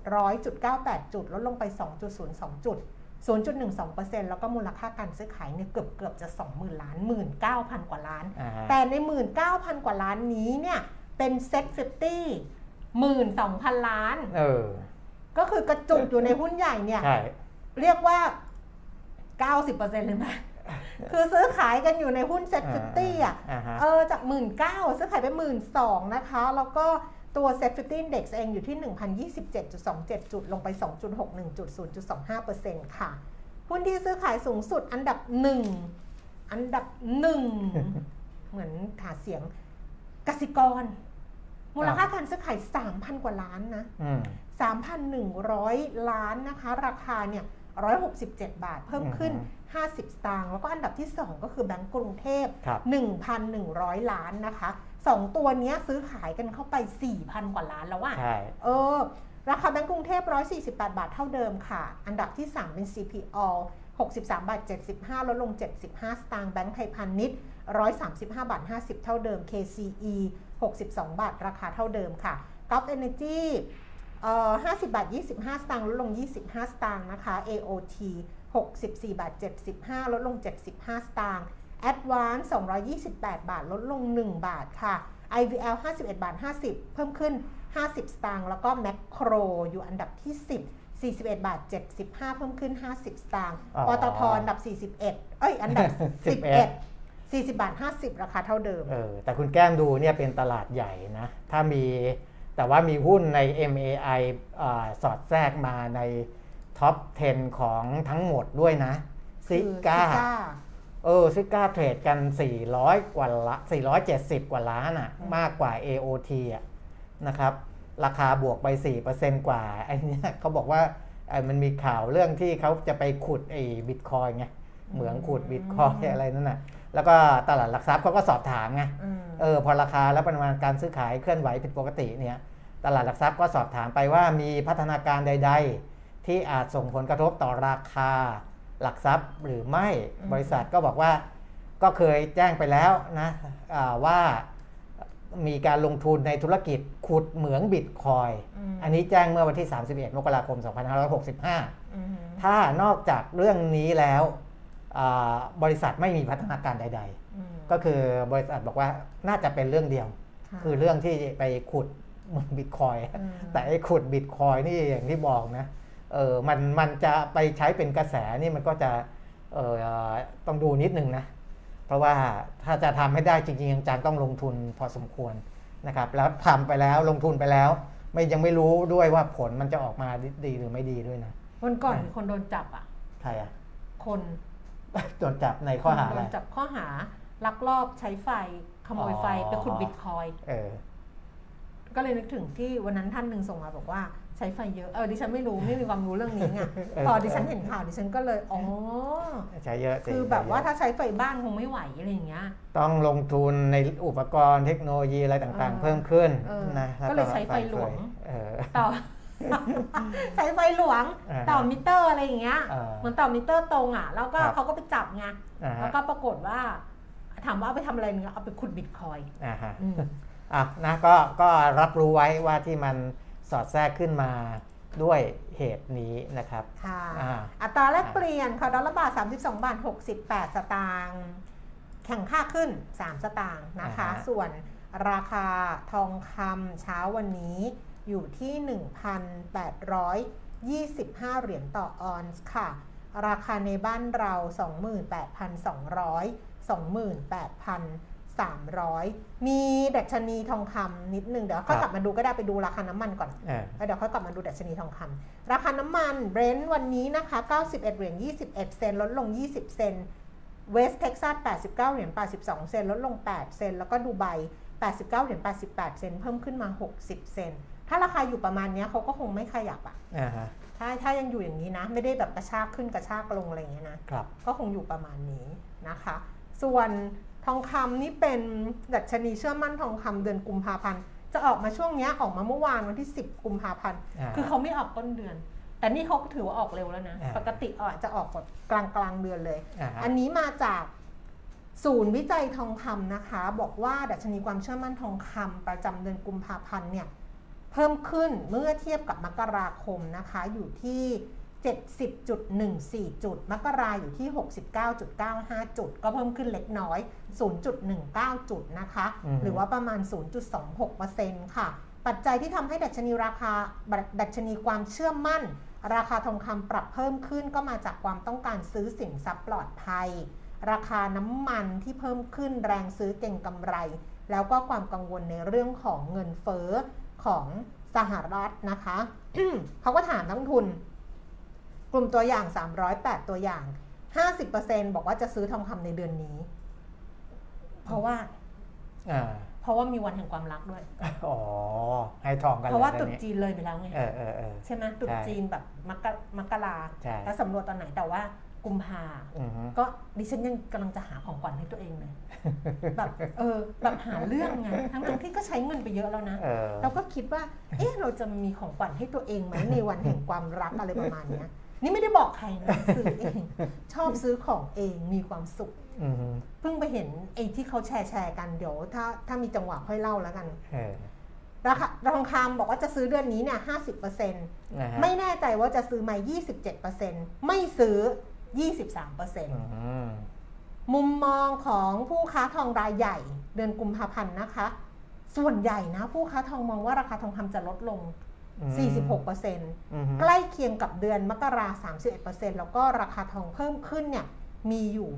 1,700.98 จุด ลดลงไป 2.02 จุด 0.12%แล้วก็มูลค่าการซื้อขายเนี่ยเกือบเกือบจะ 20,000 ล้าน 19,000 กว่าล้านอ่าฮะแต่ใน 19,000 กว่าล้านนี้เนี่ย เป็นเซ็ต50 12,000ล้านเออก็คือกระจุกอยู่ในหุ้นใหญ่เนี่ยใช่เรียกว่า 90%เลยไหมคือซื้อขายกันอยู่ในหุ้น SET fifty อะอ่าฮะเออจากหมื่นเก้าซื้อขายไปหมื่นสองนะคะ แล้วก็ ตัว SET fifty index เองอยู่ที่ 1,027.27 จุด ลงไป 2.61จุด0.25%ค่ะ หุ้นที่ซื้อขายสูงสุดอันดับหนึ่งอันดับหนึ่งเหมือนหาเสียงกสิกร มูลค่าการซื้อขาย 3,000 กว่าล้านนะอืม3,100 ล้านนะคะ ราคาเนี่ย 167 บาทเพิ่มขึ้น 50 สตางค์ แล้วก็อันดับที่ 2 ก็คือแบงก์กรุงเทพครับ1,100 ล้านนะคะ 2ตัวเนี้ยซื้อขายกันเข้าไป 4,000 กว่าล้านแล้วอะใช่เออ ราคาแบงก์กรุงเทพ 148 บาทเท่าเดิมค่ะ อันดับที่ 3 เป็น CPO 63 บาท 75 ลดลง 75 สตางค์แบงก์ไทยพาณิชย์ 135 บาท 50 เท่าเดิม KCE 62 บาท ราคาเท่าเดิมค่ะ Gulf Energy เอ่อ50บาท 25 สตางค์ลดลง 25 สตางค์นะคะ AOT 64 บาท 75 ลดลง 75 สตางค์ Advance 228 บาท ลดลง 1 บาทค่ะ IVL 51 บาท 50 เพิ่มขึ้น 50 สตางค์แล้วก็ Macro อยู่อันดับที่ 10 41 บาท 75 เพิ่มขึ้น 50 สตางค์อ๋อปตทอันดับ 41 เอ้ย อันดับ 11 40 บาท 50 ราคาเท่าเดิม เออ แต่คุณแก้มดูเนี่ยเป็นตลาดใหญ่นะ ถ้ามีแต่ว่ามีหุ้นใน MAI อาสอดแทรกมาใน top 10 ของทั้งหมดด้วยนะ คือ ZIGA ZIGA เออ ZIGA เทรดกัน 400 กว่าละ470 กว่าล้านอะ่ะอืมมากกว่า AOT อะนะครับ ราคาบวกไป 4%กว่าไอ้เนี่ยเขาบอกว่าไอ้มันมีข่าวเรื่องที่เขาจะไปขุดไอ้บิตคอยไงเหมืองขุดบิตคอยอะไรนั่นน่ะ แล้วก็ตลาดหลักทรัพย์เขาก็สอบถามไงอืมเออพอราคาและปริมาณการซื้อขายเคลื่อนไหวผิดปกติเนี่ย ตลาดหลักทรัพย์ก็สอบถามไปว่ามีพัฒนาการใด ๆ ที่อาจส่งผลกระทบต่อราคา หลักทรัพย์หรือไม่อืมบริษัทก็บอกว่าก็เคยแจ้งไปแล้วนะอ่าว่ามีการลงทุนในธุรกิจขุดเหมืองบิตคอยมอันนี้แจ้งเมื่อวันที่ 31 มกราคม 2565อืมถ้านอกจากเรื่องนี้แล้วอ่าบริษัทไม่มีพัฒนาการใดๆอืมก็คือบริษัทบอกว่าน่าจะเป็นเรื่องเดียวะคือเรื่องที่ไปขุดเหมือนบิตคอยน์อืมแต่ไอ้ขุดบิตคอยน์นี่อย่างที่บอกนะ เออมันมันจะไปใช้เป็นกระแสนี่มันก็จะเออต้องดูนิดนึงนะเพราะว่าถ้าจะทำให้ได้จริงๆจังๆต้องลงทุนพอสมควรนะครับ แล้วทำไปแล้วลงทุนไปแล้ว ไม่ยังไม่รู้ด้วยว่าผลมันจะออกมาดีหรือไม่ดีด้วยนะวันก่อนอะมีคนโดนจับอะใครอะคนโดนจับในข้อหาโดอะไรนจับข้อหาลักลอบใช้ไฟขโมยไฟอ๋อไปขุดบิตคอยน์เออ ก็เลยนึกถึงที่วันนั้นท่านหนึ่งส่งมาบอกว่า ใช้ไฟเยอะเออดิฉันไม่รู้ไม่มีความรู้เรื่องนี้ไงเออพอดิฉันเห็นข่าวดิฉันก็เลยอ๋อใช้เยอะสิคือแบบว่าใช้เยอะถ้าใช้ไฟบ้านคงไม่ไหวอะไรอย่างเงี้ยต้องลงทุนในอุปกรณ์เทคโนโลยีอะไรต่างเออๆเพิ่มขึ้นเออนะแล้วก็เลยใช้ไฟหลวงเออต่อใช้ไฟหลวงอ่าฮะต่อมิเตอร์อะไรอย่างเงี้ยอ่าเหมือนต่อมิเตอร์ตรงอะ แล้วก็ครับเขาก็ไปจับไงอ่าแล้วฮะก็ปรากฏว่าถามว่าเอาไปทำอะไรเนี่ยเอาไปขุดบิตคอยน์อ่าฮะอืมอะนะก็ก็รับรู้ไว้ว่าที่มัน สอดแทรกขึ้นมาด้วยเหตุนี้นะครับค่ะอ่าอัตราแลกเปลี่ยนค่ะดอลลาร์บาท 32 บาท 68 สตางค์แข่งค่าขึ้น 3 สตางค์นะคะอ่าฮะส่วนราคาทองคำเช้าวันนี้อยู่ที่ 1,825 เหรียญต่อออนซ์ค่ะ ราคาในบ้านเรา 28,200 28,300 มีดัชนีทองคำนิดนึง เดี๋ยวค่อยกลับมาดูก็ได้ไปดูราคาน้ำมันก่อนเออแล้วเดี๋ยวค่อยกลับมาดูดัชนีทองคำราคาน้ำมันเบรนท์วันนี้นะคะ 91 เหรียญ 21 เซนต์ลดลง 20 เซนต์เวสเท็กซัส 89 เหรียญ 82 เซนต์ลดลง 8 เซนต์แล้วก็ดูไบ 89 เหรียญ 88 เซนต์เพิ่มขึ้นมา 60 เซนต์ถ้าราคาอยู่ประมาณเนี้ยเขาก็คงไม่ขยับอะอ่าฮะถ้าถ้ายังอยู่อย่างนี้นะ ไม่ได้แบบกระชากขึ้นกระชากลงอะไรอย่างเงี้ยนะครับก็คงอยู่ประมาณนี้นะคะ ส่วน ทองคำนี่เป็นดัชนีเชื่อมั่นทองคำเดือนกุมภาพันธ์จะออกมาช่วงเนี้ยออกมาเมื่อวานวันที่ 10 กุมภาพันธ์อ่าคือเขาไม่ออกต้นเดือน แต่นี่เขาก็ถือว่าออกเร็วแล้วนะอ่าปกติออกจะออกแบบกลางกลางๆเดือนเลยอ่าฮะอันนี้มาจากศูนย์วิจัยทองคำนะคะ บอกว่าดัชนีความเชื่อมั่นทองคำประจำเดือนกุมภาพันธ์เนี่ยเพิ่มขึ้นเมื่อเทียบกับมกราคมนะคะอยู่ที่ 70.14 จุด มกราอยู่ที่ 69.95 จุด ก็เพิ่มขึ้นเล็กน้อย 0.19 จุดนะคะอือฮึหรือว่าประมาณ 0.26%ค่ะ ปัจจัยที่ทำให้ดัชนีราคา ดัชนีความเชื่อมั่น ราคาทองคำปรับเพิ่มขึ้นก็มาจากความต้องการซื้อสินทรัพย์ปลอดภัย ราคาน้ำมันที่เพิ่มขึ้นแรงซื้อเก่งกำไร แล้วก็ความกังวลในเรื่องของเงินเฟ้อของสหรัฐนะคะ เขาก็ถามนักลงทุน กลุ่มตัวอย่าง 308 ตัวอย่าง 50%บอกว่าจะซื้อทองคำในเดือนนี้ เพราะว่า อ่า เพราะว่ามีวันแห่งความรักด้วย อ๋อ ให้ทองกันเพราะว่าลยตรุษดี๋ยจีนเลยไปแล้วไง เออเออเออ ใช่ไหมตรุษใช่จีนแบบมกรมกราใช่ แล้วสำรวจตอนไหนแต่ว่ากุมภาอือฮึ ก็ดิฉันยังกำลังจะหาของขวัญให้ตัวเองเลยแบบเออแบบหาเรื่องไงทั้งทั้งที่ก็ใช้เงินไปเยอะแล้วนะ เออ เราก็คิดว่า เอ๊ะ เราจะมีของขวัญให้ตัวเองไหมในวันแห่งความรักอะไรประมาณเนี้ย นี่ไม่ได้บอกใครนะซื้อเองชอบซื้อของเองมีความสุขอือฮึเพิ่งไปเห็นไอ้ที่เขาแชร์แชร์กันเดี๋ยวถ้าถ้ามีจังหวะค่อยเล่าแล้วกันเออราคาทองคำบอกว่าจะซื้อเดือนนี้เนี่ยห้าสิบเปอร์เซ็นต์นะฮะไม่แน่ใจว่าจะซื้อไหมยี่สิบเจ็ดเปอร์เซ็นต์ไม่ซื้อยี่สิบสามเปอร์เซ็นต์อืมมุมมองของผู้ค้าทองรายใหญ่ เดือนกุมภาพันธ์นะคะ ส่วนใหญ่นะ ผู้ค้าทองมองว่าราคาทองคำจะลดลง 46%อือฮึใกล้เคียงกับเดือนมกรา31%แล้วก็ราคาทองเพิ่มขึ้นเนี่ยมีอยู่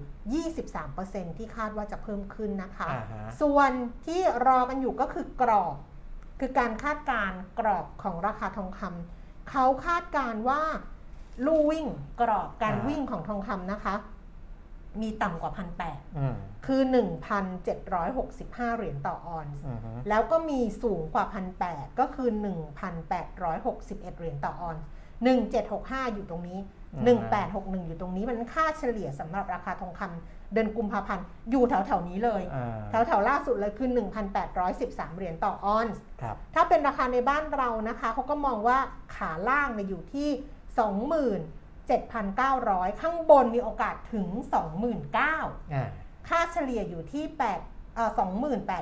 23%ที่คาดว่าจะเพิ่มขึ้นนะคะอ่าฮะส่วนที่รอกันอยู่ก็คือกรอบ คือการคาดการณ์กรอบของราคาทองคำเขาคาดการณ์ว่าลู่วิ่งกรอบการอ่าวิ่งของทองคำนะคะ มีต่ำกว่าพันแปดอืมคือ 1,765 เหรียญต่อออนซ์อือฮึแล้วก็มีสูงกว่า1,800ก็คือ 1,861 เหรียญต่อออนซ์1765 อยู่ตรงนี้ 1861 อยู่ตรงนี้มันค่าเฉลี่ยสำหรับราคาทองคำเดือนกุมภาพันธ์อยู่แถวๆนี้เลยอ่าแถวๆล่าสุดเลยคือ 1,813 เหรียญต่อออนซ์ครับถ้าเป็นราคาในบ้านเรานะคะเขาก็มองว่าขาล่างเนี่ยอยู่ที่ 27,900 ข้างบนมีโอกาสถึง 29,000อ่าค่าเฉลี่ยอยู่ที่8เอ่อ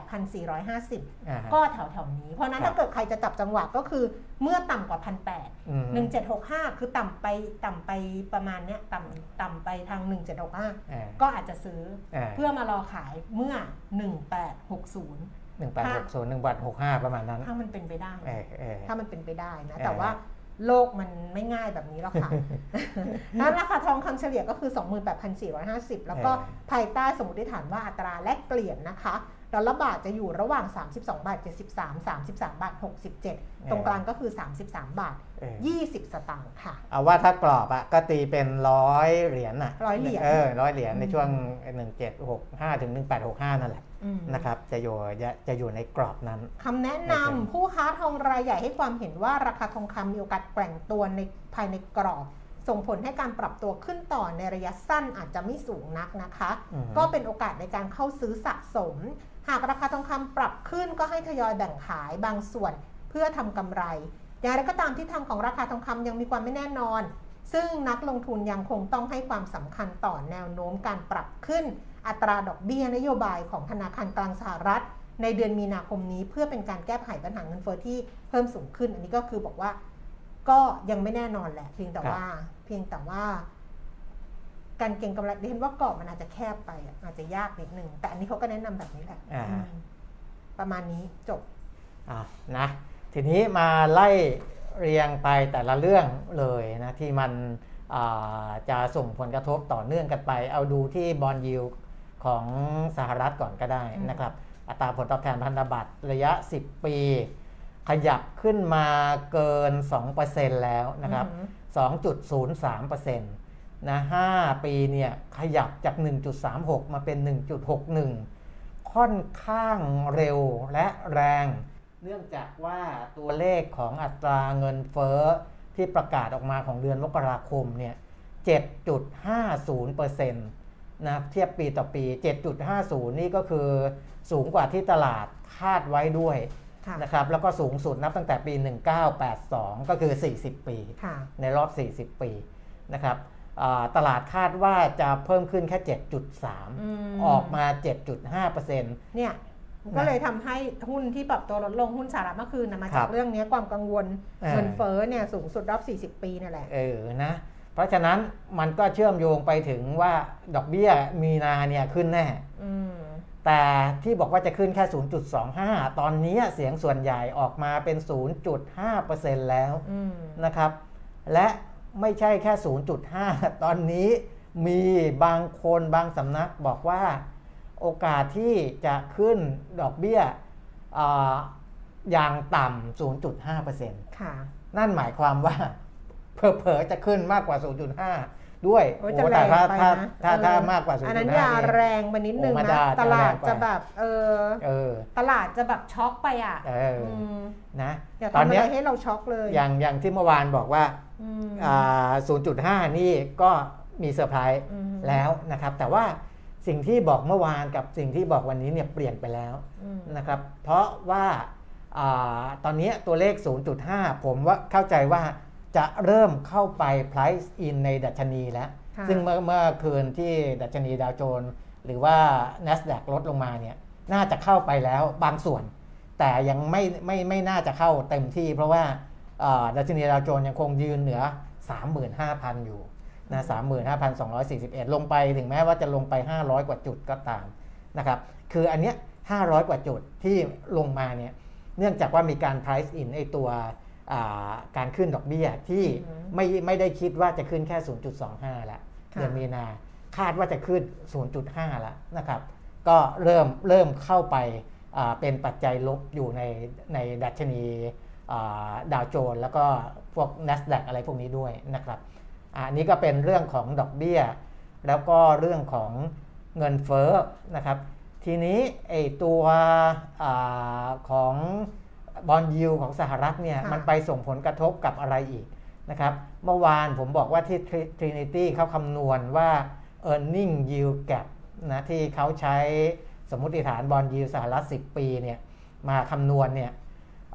28,450อ่าฮะก็แถวแถวๆนี้ เพราะฉะนั้นครับถ้าเกิดใครจะจับจังหวะก็คือเมื่อต่ำกว่า 1,800อืม1765 คือต่ำไปต่ำไปประมาณเนี้ยต่ำต่ำไปทาง 1765อ่าก็อาจจะซื้ออ่าเพื่อมารอขายเมื่อ 1860หนึ่งแปดหกศูนย์หนึ่งแปดหกห้าประมาณนั้น ถ้ามันเป็นไปได้เออเออถ้ามันเป็นไปได้นะเออแต่ว่า โลกมันไม่ง่ายแบบนี้หรอกค่ะนั้นราคาทองคำเฉลี่ยก็คือ 28,450 แล้วก็ภายใต้สมมติฐานว่าอัตราแลกเปลี่ยนนะคะดอลลาร์บาทจะอยู่ระหว่าง 32 บาท 73 33 บาท 67 ตรงกลางก็คือ 33 บาทเออ20 สตางค์ค่ะ เอาว่าถ้ากรอบอะก็ตีเป็นร้อยเหรียญน่ะร้อยเหรียญเออร้อยเหรียญในอืมช่วงหนึ่งเจ็ดหกห้าถึงหนึ่งแปดหกห้านั่นแหละอืม นะครับจะอยู่จะจะอยู่ในกรอบนั้นคำแนะนำโอเคผู้ค้าทองรายใหญ่ให้ความเห็นว่าราคาทองคำมีโอกาสแกว่งตัวในภายในกรอบ ส่งผลให้การปรับตัวขึ้นต่อในระยะสั้นอาจจะไม่สูงนักนะคะอือฮึก็เป็นโอกาสในการเข้าซื้อสะสม หากราคาทองคำปรับขึ้นก็ให้ทยอยแบ่งขายบางส่วนเพื่อทำกำไรอย่างไรก็ตามทิศทางของราคาทองคำยังมีความไม่แน่นอน ซึ่งนักลงทุนยังคงต้องให้ความสำคัญต่อแนวโน้มการปรับขึ้น อัตราดอกเบี้ยนโยบายของธนาคารกลางสหรัฐ ในเดือนมีนาคมนี้เพื่อเป็นการแก้ไขปัญหาเงินเฟ้อที่เพิ่มสูงขึ้น อันนี้ก็คือบอกว่าก็ยังไม่แน่นอนแหละ เพียงแต่ครับว่า เพียงแต่ว่า การเก็งกำไรดิฉันว่ากรอบมันอาจจะแคบไปอะอาจจะยากนิดนึงแต่อันนี้เขาก็แนะนำแบบนี้แหละอ่าอืมประมาณนี้จบอะนะทีนี้มาไล่เรียงไปแต่ละเรื่องเลยนะที่มันอ่าจะส่งผลกระทบต่อเนื่องกันไป เอาดูที่บอลยิว ของสหรัฐก่อนก็ได้อืมนะครับอัตราผลตอบแทนพันธบัตรระยะ 10 ปี ขยับขึ้นมาเกิน 2%แล้วนะครับอือหือ2.03%นะ5ปีเนี่ยขยับจาก 1.36 มาเป็น 1.61 ค่อนข้างเร็วและแรง เนื่องจากว่าตัวเลขของอัตราเงินเฟ้อที่ประกาศออกมาของเดือนมกราคมเนี่ย 7.50%นะเทียบปีต่อปี 7.50 นี่ก็คือสูงกว่าที่ตลาดคาดไว้ด้วยค่ะนะครับแล้วก็สูงสุดนับตั้งแต่ปี 1982 ก็คือ 40 ปีค่ะในรอบ 40 ปีนะครับอ่าตลาดคาดว่าจะเพิ่มขึ้นแค่ 7.3อืมออกมา 7.5%เนี่ยก็เลยทำให้หุ้นที่ปรับตัวลดลงหุ้นสหรัฐเมื่อคืนนะมาครัจากบเรื่องเนี้ยความกังวลเออเงินเฟ้อเนี่ยสูงสุดรอบ 40 ปีนั่นแหละเออนะเพ ราะฉะนั้นมันก็เชื่อมโยงไปถึงว่าดอกเบี้ยมีนาเนี่ยขึ้นแน่อืมแต่ที่บอกว่าจะขึ้นแค่ 0.25 ตอนนี้เสียงส่วนใหญ่ออกมาเป็น 0.5%แล้วอืมนะครับ และไม่ใช่แค่ 0.5 ตอนนี้มีบางคนบางสำนักบอกว่าโอกาสที่จะขึ้นดอกเบี้ยอาอย่างต่ำ 0.5%ค่ะ นั่นหมายความว่า เผลอๆจะขึ้นมากกว่า 0.5 ด้วยโอ้ยโอ้จะแรแต่งถ้าไปถ้านะถ้าเออถ้ามากกว่า 0.5อันนั้นอย่านี่แรงไปนิดนึงโอ้มันนะจะตลาดจะแรงไปจะแบบเออเออตลาดจะแบบช็อกไปอะเอออมนะอย่าตอนทำอะไรเนี้ยให้เราช็อกเลยอย่างอย่างที่เมื่อวานบอกว่าอืมอ่า0.5 นี่ก็มีเซอร์ไพรส์ อืมแล้วนะครับแต่ว่าสิ่งที่บอกเมื่อวานกับสิ่งที่บอกวันนี้เนี่ยเปลี่ยนไปแล้วอืมนะครับ เพราะว่าอาตอนนี้ตัวเลข 0.5 ผมว่าเข้าใจว่า จะเริ่มเข้าไป price in ในดัชนีแล้วค่ะซึ่งเมื่อเมื่อคืนที่ดัชนีดาวโจนส์หรือว่า NASDAQ ลดลงมาเนี่ยน่าจะเข้าไปแล้วบางส่วน แต่ยังไม่ไม่ไม่น่าจะเข้าเต็มที่ เพราะว่าอ่าดัชนีดาวโจนส์ยังคงยืนเหนือ 35,000 อยู่นะ35,241 ลงไปถึงแม้ว่าจะลงไป 500 กว่าจุดก็ตามนะครับคืออันเนี้ย500 กว่าจุดที่ลงมาเนี่ยเนื่องจากว่ามีการ price in ไอตัวอ่า การขึ้นดอกเบี้ยที่อือฮึไม่ไม่ได้คิดว่าจะขึ้นแค่ 0.25แล้วค่ะเดือนมีนาคาดว่าจะขึ้น 0.5แล้วนะครับ ก็เริ่มเริ่มเข้าไปอ่าเป็นปัจจัยลบอยู่ในในดัชนีอ่าดาวโจนส์แล้วก็พวก NASDAQ อะไรพวกนี้ด้วยนะครับอะอันนี้ก็เป็นเรื่องของดอกเบี้ย แล้วก็เรื่องของเงินเฟ้อนะครับ ทีนี้ไอตัวอาของ บอลยูของสหรัฐเนี่ยค่ะมันไปส่งผลกระทบกับอะไรอีกนะครับเมื่อวานผมบอกว่าที่ Tri- Trinity เขาคำนวณว่า e a r n i n g yield gap นะที่เขาใช้สมมติฐานบอลยูสหรัฐ 10 ปีเนี่ยมาคำนวณเนี่ย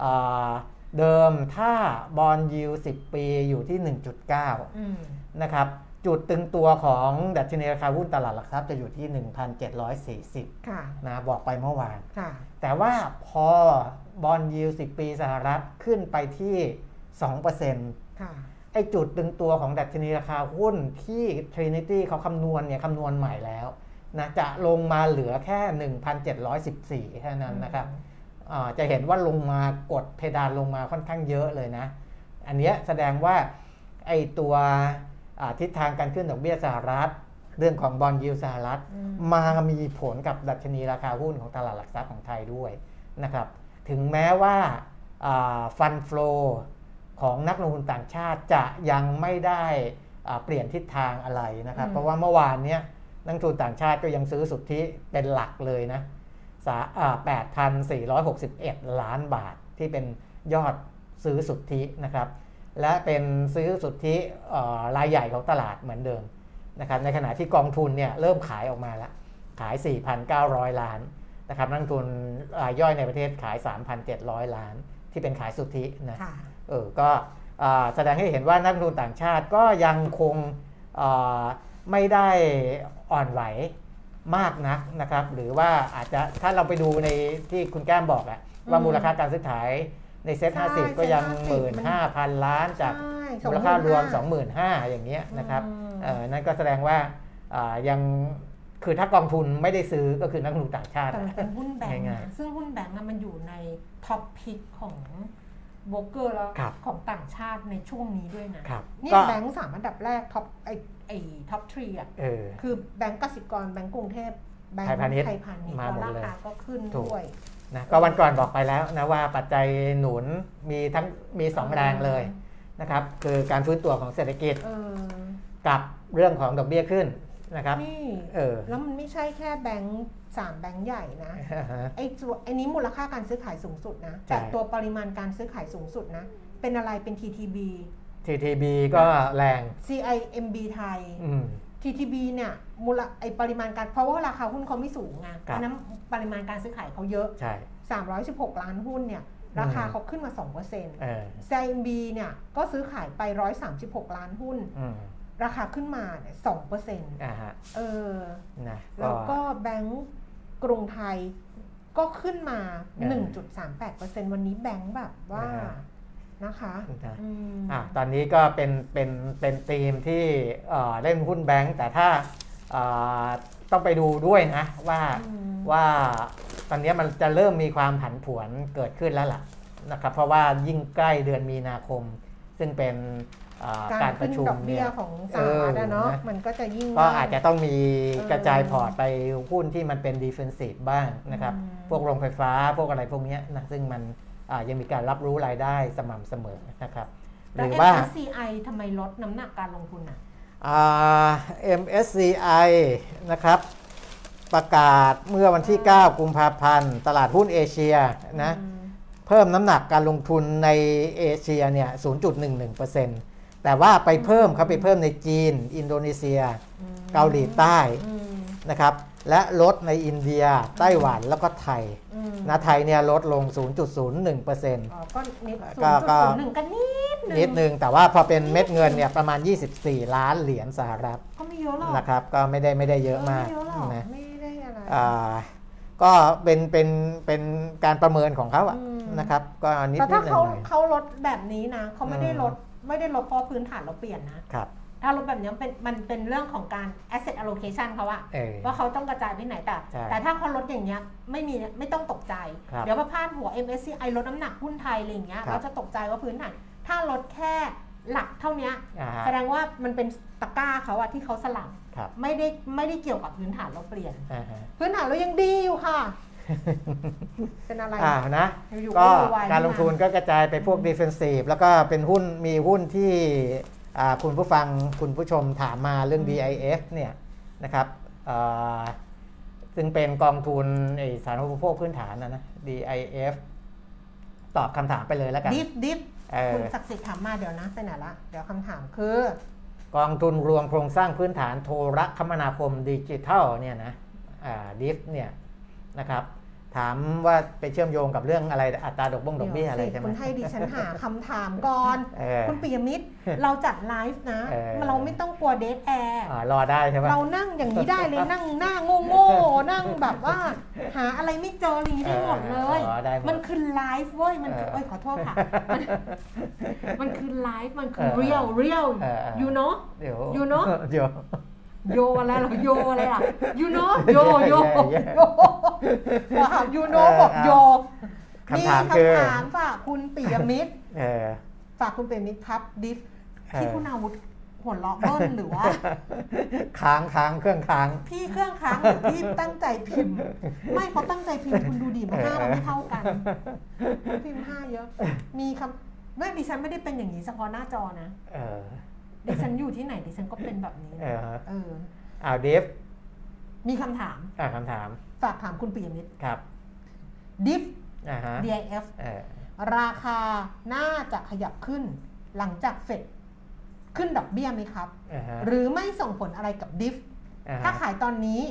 อ่าเดิมถ้าบอลยู10 ปีอยู่ที่ 1.9อืมนะครับจุดตึงตัวของดัชนีราคาหุ้นตลาดหลักทรัพย์จะอยู่ที่ 1,740ค่ะนะบอกไปเมื่อวานค่ะแต่ว่าพอ บอลยิว10ปีสหรัฐขึ้นไปที่2%ค่ะไอ้จุดตึงตัวของดัชนีราคาหุ้นที่ Trinity เขาคำนวณเนี่ยคำนวณใหม่แล้วนะจะลงมาเหลือแค่ 1,714แค่นั้นนะครับอ่าจะเห็นว่าลงมากดเพดานลงมาค่อนข้างเยอะเลยนะ อันเนี้ยแสดงว่าไอ้ตัวอ่าทิศทางการขึ้นดอกเบี้ยสหรัฐ เรื่องของบอลยิวสหรัฐอืมมามีผลกับดัชนีราคาหุ้นของตลาดหลักทรัพย์ของไทยด้วยนะครับ ถึงแม้ว่าฟันฟลอของนักลงทุนต่างชาติจะยังไม่ได้อ่าเปลี่ยนทิศทางอะไรนะครับอืมเพราะว่าเมื่อวานเนี้ยนักลงทุนต่างชาติก็ยังซื้อสุทธิเป็นหลักเลยนะสาอ่า8,461 ล้านบาทที่เป็นยอดซื้อสุทธินะครับ และเป็นซื้อสุทธิเอ่อรายใหญ่ของตลาดเหมือนเดิมนะครับ ในขณะที่กองทุนเนี่ยเริ่มขายออกมาแล้ว ขาย 4,900 ล้าน นะครับนักลงทุนรายย่อยในประเทศขาย 3,700 ล้าน ที่เป็นขายสุทธินะค่ะเออก็อ่าแสดงให้เห็นว่านักลงทุนต่างชาติก็ยังคงอ่าไม่ได้อ่อนไหวมากนักนะครับ หรือว่าอาจจะถ้าเราไปดูในที่คุณแก้มบอกอะว่าอืมมูลค่าการซื้อขายในเซ็ตใช่50ก็ยังเซ็ตหมื่น50ห้าพันล้านจากใช่มูลค่ารวม25,000 25,000อย่างเงี้ยนะครับอืมเออนั่นก็แสดงว่าอ่ายัง คือถ้ากองทุนไม่ได้ซื้อก็คือนักลงทุนต่างชาติแต่มันเป็นหุ้นแบงค์ง่ายนะซึ่งหุ้นแบงค์อะมันอยู่ใน top pick ของโบรกเกอร์แล้วครับของต่างชาติในช่วงนี้ด้วยนะครับนี่ก็แบงค์สามอันดับแรก top ไอไอ top three อะเออคือแบงก์กสิกรแบงก์กรุงเทพแบงก์ไทยพาณิชย์ไทยพาณิชย์มาหมดแล้วเลยราคาก็ขึ้นถูกด้วยนะก็วันก่อนบอกไปแล้วนะว่าปัจจัยหนุนมีทั้งมีสองแรงเลยนะครับคือการฟื้นตัวของเศรษฐกิจเออกับเรื่องของดอกเบี้ยขึ้น นะครับนี่เออแล้วมันไม่ใช่แค่แบงก์สามแบงก์ใหญ่นะไอ้ตัวไอ้นี้มูลค่าการซื้อขายสูงสุดนะใช่แต่ตัวปริมาณการซื้อขายสูงสุดนะ เป็นอะไรเป็น TTB TTB ก็แรง CIMB ไทยอืม TTB เนี่ยมูลไอปริมาณการเพราะว่าราคาหุ้นเขาไม่สูงไงครับอันนั้นปริมาณการซื้อขายเขาเยอะใช่316 ล้านหุ้นเนี่ยราคาอืมเขาขึ้นมา2%เออ CIMB เนี่ยก็ซื้อขายไป 136 ล้านหุ้นอืม ราคาขึ้นมาเนี่ย2%อ่าฮะเออนะก็แล้วก็แบงก์กรุงไทยก็ขึ้นมาเออ1.38%วันนี้แบงก์แบบว่านะฮะนะคะนะอืมอะตอนนี้ก็เป็นเป็นเป็นธีมที่เอ่อเล่นหุ้นแบงก์แต่ถ้าเอ่อต้องไปดูด้วยนะว่าอืมว่าตอนนี้มันจะเริ่มมีความผันผวนเกิดขึ้นแล้วล่ะนะครับเพราะว่ายิ่งใกล้เดือนมีนาคม ซึ่งเป็นเอ่อ การการปขึ้นดอกเบี้ยเนี่ยยของสหรัฐอะเนาะเออนะมันก็จะยิ่งก็อาจจะต้องมีเออกระจายพอร์ตไปหุ้นที่มันเป็น defensive บ้างนะครับอืมพวกโรงไฟฟ้าพวกอะไรพวกเนี้ยนะซึ่งมันอ่ายังมีการรับรู้รายได้สม่ำเสมอนะครับหแล้วรือว่า MSCI ทำไมลดน้ำหนักการลงทุนอะอ่า MSCI นะครับ ประกาศเมื่อวันที่ 9 กุมภาพันธ์ ตลาดหุ้นเอเชียนะอืมเพิ่มน้ำหนักการลงทุนในเอเชียเนี่ย 0.11%เแต่ว่าไปเพิ่มเขาไปเพิ่มในจีน อินโดนีเซียอืมเกาหลีใต้อืมนะครับ และลดในอินเดีย ไต้หวันแล้วก็ไทยอืมนะไทยเนี่ยลดลง 0.01%อ๋อก็นิดก็ศูนย์จุดก็ศูนย์หนึ่งก็นิดหนึ่งนิดนึง แต่ว่าพอเป็นเม็ดเงินเนี่ยประมาณ 24 ล้านเหรียญสหรัฐ ก็ไม่เยอะหรอกนะครับ ก็ไม่ได้ไม่ได้เยอะมากไม่เยอะหรอกนะไม่ได้อะไรอ่าก็เป็นเป็นเป็นการประเมินของเขาอะอืมนะครับ ก็นิดแต่นิถ้าดหเขาน่อยเขาลดแบบนี้นะเขาไม่ได้อืมลด ไม่ได้ลดเพราะพื้นฐานเราเปลี่ยนนะครับถ้าลดแบบนี้มันเป็นมันเป็นเรื่องของการ asset allocation เขาอะเออว่าเขาต้องกระจายไปไหนแต่ใช่แต่ถ้าเขาลดอย่างเงี้ยไม่มีไม่ต้องตกใจครับเดี๋ยวมาพาดหัว MSCI ลดน้ำหนักหุ้นไทยอะไรอย่างเงี้ยครับเราจะตกใจว่าพื้นฐาน ถ้าลดแค่หลักเท่าเนี้ยอ่าฮะแสดงว่ามันเป็นตะกร้าเขาอะที่เขาสลับครับไม่ได้ไม่ได้เกี่ยวกับพื้นฐานเราเปลี่ยนอ่าฮะพื้นฐานเรายังดีอยู่ค่ะ เป็นอะไรอ่านะอยู่ๆก็โวยวายการลงทุนขึ้นก็กระจายไปพวก defensive แล้วก็เป็นหุ้นมีหุ้นที่อ่าคุณผู้ฟังคุณผู้ชมถามมาเรื่อง DIF เนี่ยนะครับอ่าซึ่งเป็นกองทุนไอสาธารณูปโภคพื้นฐานนะนะ DIF ตอบคำถามไปเลยแล้วกันดิฟดิฟเออคุณศักดิ์สิทธิ์ถามมาเดี๋ยวนะไปไหนละ เดี๋ยวคำถามคือกองทุนรวมโครงสร้างพื้นฐานโทรคมนาคมดิจิทัลเนี่ยนะดิฟเนี่ยนะครับ ถามว่าไปเชื่อมโยงกับเรื่องอะไรอัตราดอกบงดอกเบี้ยอะไรเดี๋วสิใช่ไหมคุณให้ดิฉันหาคำถามก่อนเออคุณปิยมิตรเราจัดไลฟ์นะเออเราไม่ต้องกลัว dead air อ่ารอได้ใช่ไหมเรานั่งอย่างนี้ได้เลยนั่งหน้าโง่โง่ๆนั่งแบบว่า หาอะไรไม่เจออะไรอย่างนี้ได้หมดเลยอ๋อได้หมดมันคือไลฟ์เว้ยมันคือเออเอ้ยขอโทษค่ะมันมันคือไลฟ์มันคือเออ real real เออเออ you know เดี๋ยว You know? เดี๋ยว โยอะไรหรอโยอะไรอะ you know โยโยแย่โยบอกค่ะ you know บอกโยคำถามคือคำถามฝากคุณปิยมิตรเออฝากคุณปิยมิตรครับดิฟเออที่คุณอาวุธหัวเราะเบิ้ลหรือว่าค้างค้างเครื่องค้าง พี่เครื่องค้างหรือพี่ตั้งใจพิมพ์ ไม่เขาตั้งใจพิมพ์คุณดูดิมันห้ามันไม่เท่ากัน พิมพ์ห้าเยอะ มีคำไม่ดิฉันไม่ได้เป็นอย่างนี้เฉพาะหน้าจอนะเออ ดิฉันอยู่ที่ไหนดิฉันก็เป็นแบบนี้เอนะอเออเอาเดฟมีคำถาม อ่าคำถามฝากถามคุณปิยมิตร ครับ ดิฟ อ่าฮะ DIF เออราคาน่าจะขยับขึ้น หลังจากเฟดขึ้นดอกเบี้ยไหมครับ อ่าฮะหรือไม่ส่งผลอะไรกับดิฟ อ่าถ้าฮะขายตอนนี้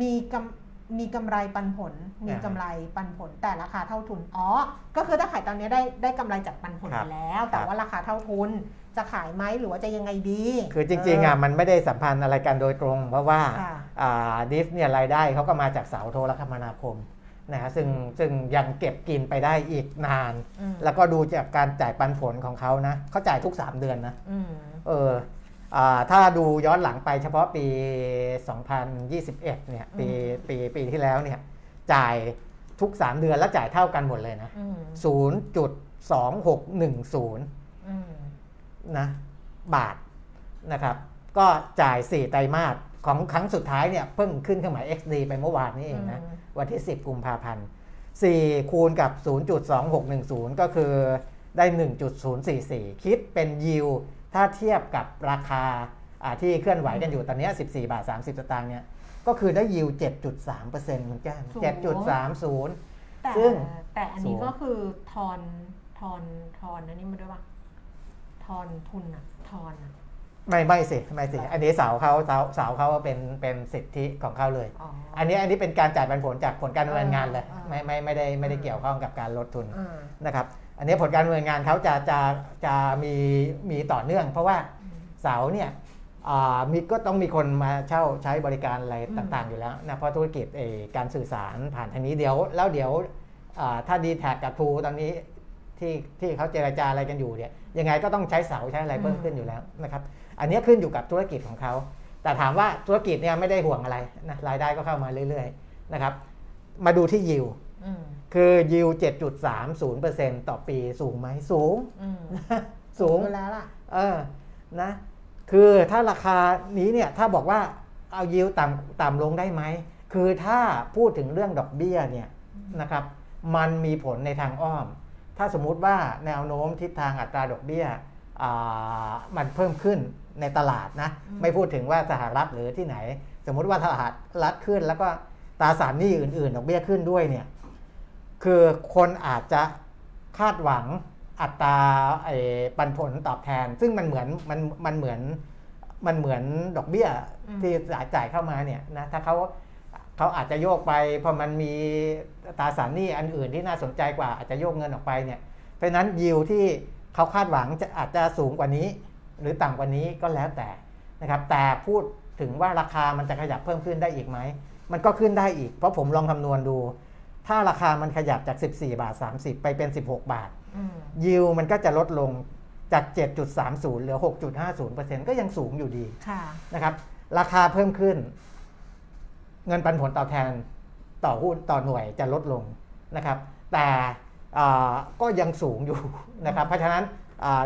มีกำมีกำไรปันผล มีอ่าฮะกำไรปันผล แต่ราคาเท่าทุน อ๋อ ก็คือถ้าขายตอนนี้ได้ได้กำไรจากปันผลครัไปบแล้ว แต่ครับ ว่าราคาเท่าทุน จะขายไหมหรือว่าจะยังไงดี คือจริงๆอะมันไม่ได้สัมพันธ์อะไรกันโดยตรง เพราะว่าค่ะอ่าดิฟเนี่ยรายได้เขาก็มาจากเสาโทรคมนาคมนะฮะซึ่งซึ่งยังเก็บกินไปได้อีกนานอืมแล้วก็ดูจากการจ่ายปันผลของเขานะเขาจ่ายทุก 3 เดือนนะอืมเอออ่าถ้าดูย้อนหลังไปเฉพาะปี 2021 เนี่ยปีปีปีที่แล้วเนี่ยจ่ายทุก 3 เดือนแล้วจ่ายเท่ากันหมดเลยนะอืม0.2610อืม นะบาทนะครับ ก็จ่าย 4 ไตรมาสของครั้งสุดท้ายเนี่ยเพิ่งขึ้นเครื่องหมาย XD ไปเมื่อวานนี้เองนะอืมวันที่ 10 กุมภาพันธ์ 4 คูณกับ 0.2610 ก็คือได้ 1.044 คิดเป็นยิวถ้าเทียบกับราคาอ่าที่เคลื่อนไหวกันอยู่ตอนเนี้ย14 บาท 30 สตางค์เนี่ยก็คือได้ยิว 7.3%คุณแก้มสูง7.30แต่ซึ่งแต่อันนี้สูงก็คือทอนทอนทอนอันนี้มาด้วยปะ ทอนทุนอะทอนอะไม่ไม่สิไม่สิอันนี้เสาเขาเสาเสาเขาเป็นเป็นสิทธิของเขาเลย อ๋อ อันนี้อันนี้เป็นการจ่ายปันผลจากผลการดำเนินงานเลยอ่า ไม่ไม่ไม่ได้ไม่ได้อ่าเกี่ยวข้องกับการลดทุน อ่า นะครับ อันนี้ผลการดำเนินงานเขาจะจะจะมีมีต่อเนื่อง เพราะว่าเสาเนี่ยอ่ามีก็ต้องมีคนมาเช่าใช้บริการอะไรอืม ต่างๆ อยู่แล้วนะเพราะธุรกิจเอ่อการสื่อสารผ่านทางนี้เดี๋ยว แล้วเดี๋ยวอ่าถ้าดีแท็กับทูตอนนี้ ที่ที่เขาเจรจาอะไรกันอยู่เนี่ยยังไงก็ต้องใช้เสาใช้อะไรเพิ่มขึ้นอยู่แล้วนะครับอันนี้ขึ้นอยู่กับธุรกิจของเขาแต่ถามว่าธุรกิจเนี่ยไม่ได้ห่วงอะไรนะรายได้ก็เข้ามาเรื่อยๆนะครับมาดูที่ยิวอืมคือยิว 7.30%ต่อปีสูงไหมสูงอืมสูงอยู่แล้วล่ะเออนะคือถ้าราคานี้เนี่ยถ้าบอกว่าเอายิวต่ำต่ำลงได้ไหม คือถ้าพูดถึงเรื่องดอกเบี้ยเนี่ยนะครับ มันมีผลในทางอ้อม ถ้าสมมุติว่าแนวโน้มทิศทางอัตราดอกเบี้ยอ่ามันเพิ่มขึ้นในตลาดนะอืมไม่พูดถึงว่าสหรัฐหรือที่ไหน สมมุติว่าตลาดรัฐขึ้น แล้วก็ตราสารหนี้อื่นๆ ดอกเบี้ยขึ้นด้วยเนี่ยคือคนอาจจะคาดหวังอัตราไอ้ปันผลตอบแทน ซึ่งมันเหมือนมันมันเหมือนมันเหมือนดอกเบี้ยอืมที่จ่ายเข้ามาเนี่ยนะถ้าเขา เขาอาจจะโยกไปพอมันมีตราสารหนี้อันอื่นที่น่าสนใจกว่าอาจจะโยกเงินออกไปเนี่ย เพราะฉะนั้นยิวที่เขาคาดหวังจะอาจจะสูงกว่านี้ หรือต่ำกว่านี้ก็แล้วแต่นะครับ แต่พูดถึงว่าราคามันจะขยับเพิ่มขึ้นได้อีกไหม มันก็ขึ้นได้อีก เพราะผมลองคำนวณดู ถ้าราคามันขยับจาก 14 บาท 30 ไปเป็น 16 บาทอืมยิวมันก็จะลดลงจาก 7.30 เหลือ 6.50%ก็ยังสูงอยู่ดีค่ะนะครับ ราคาเพิ่มขึ้น เงินปันผลตอบแทนต่อหุ้นต่อหน่วยจะลดลงนะครับ แต่อ่าก็ยังสูงอยู่นะครับ เพราะฉะนั้นอา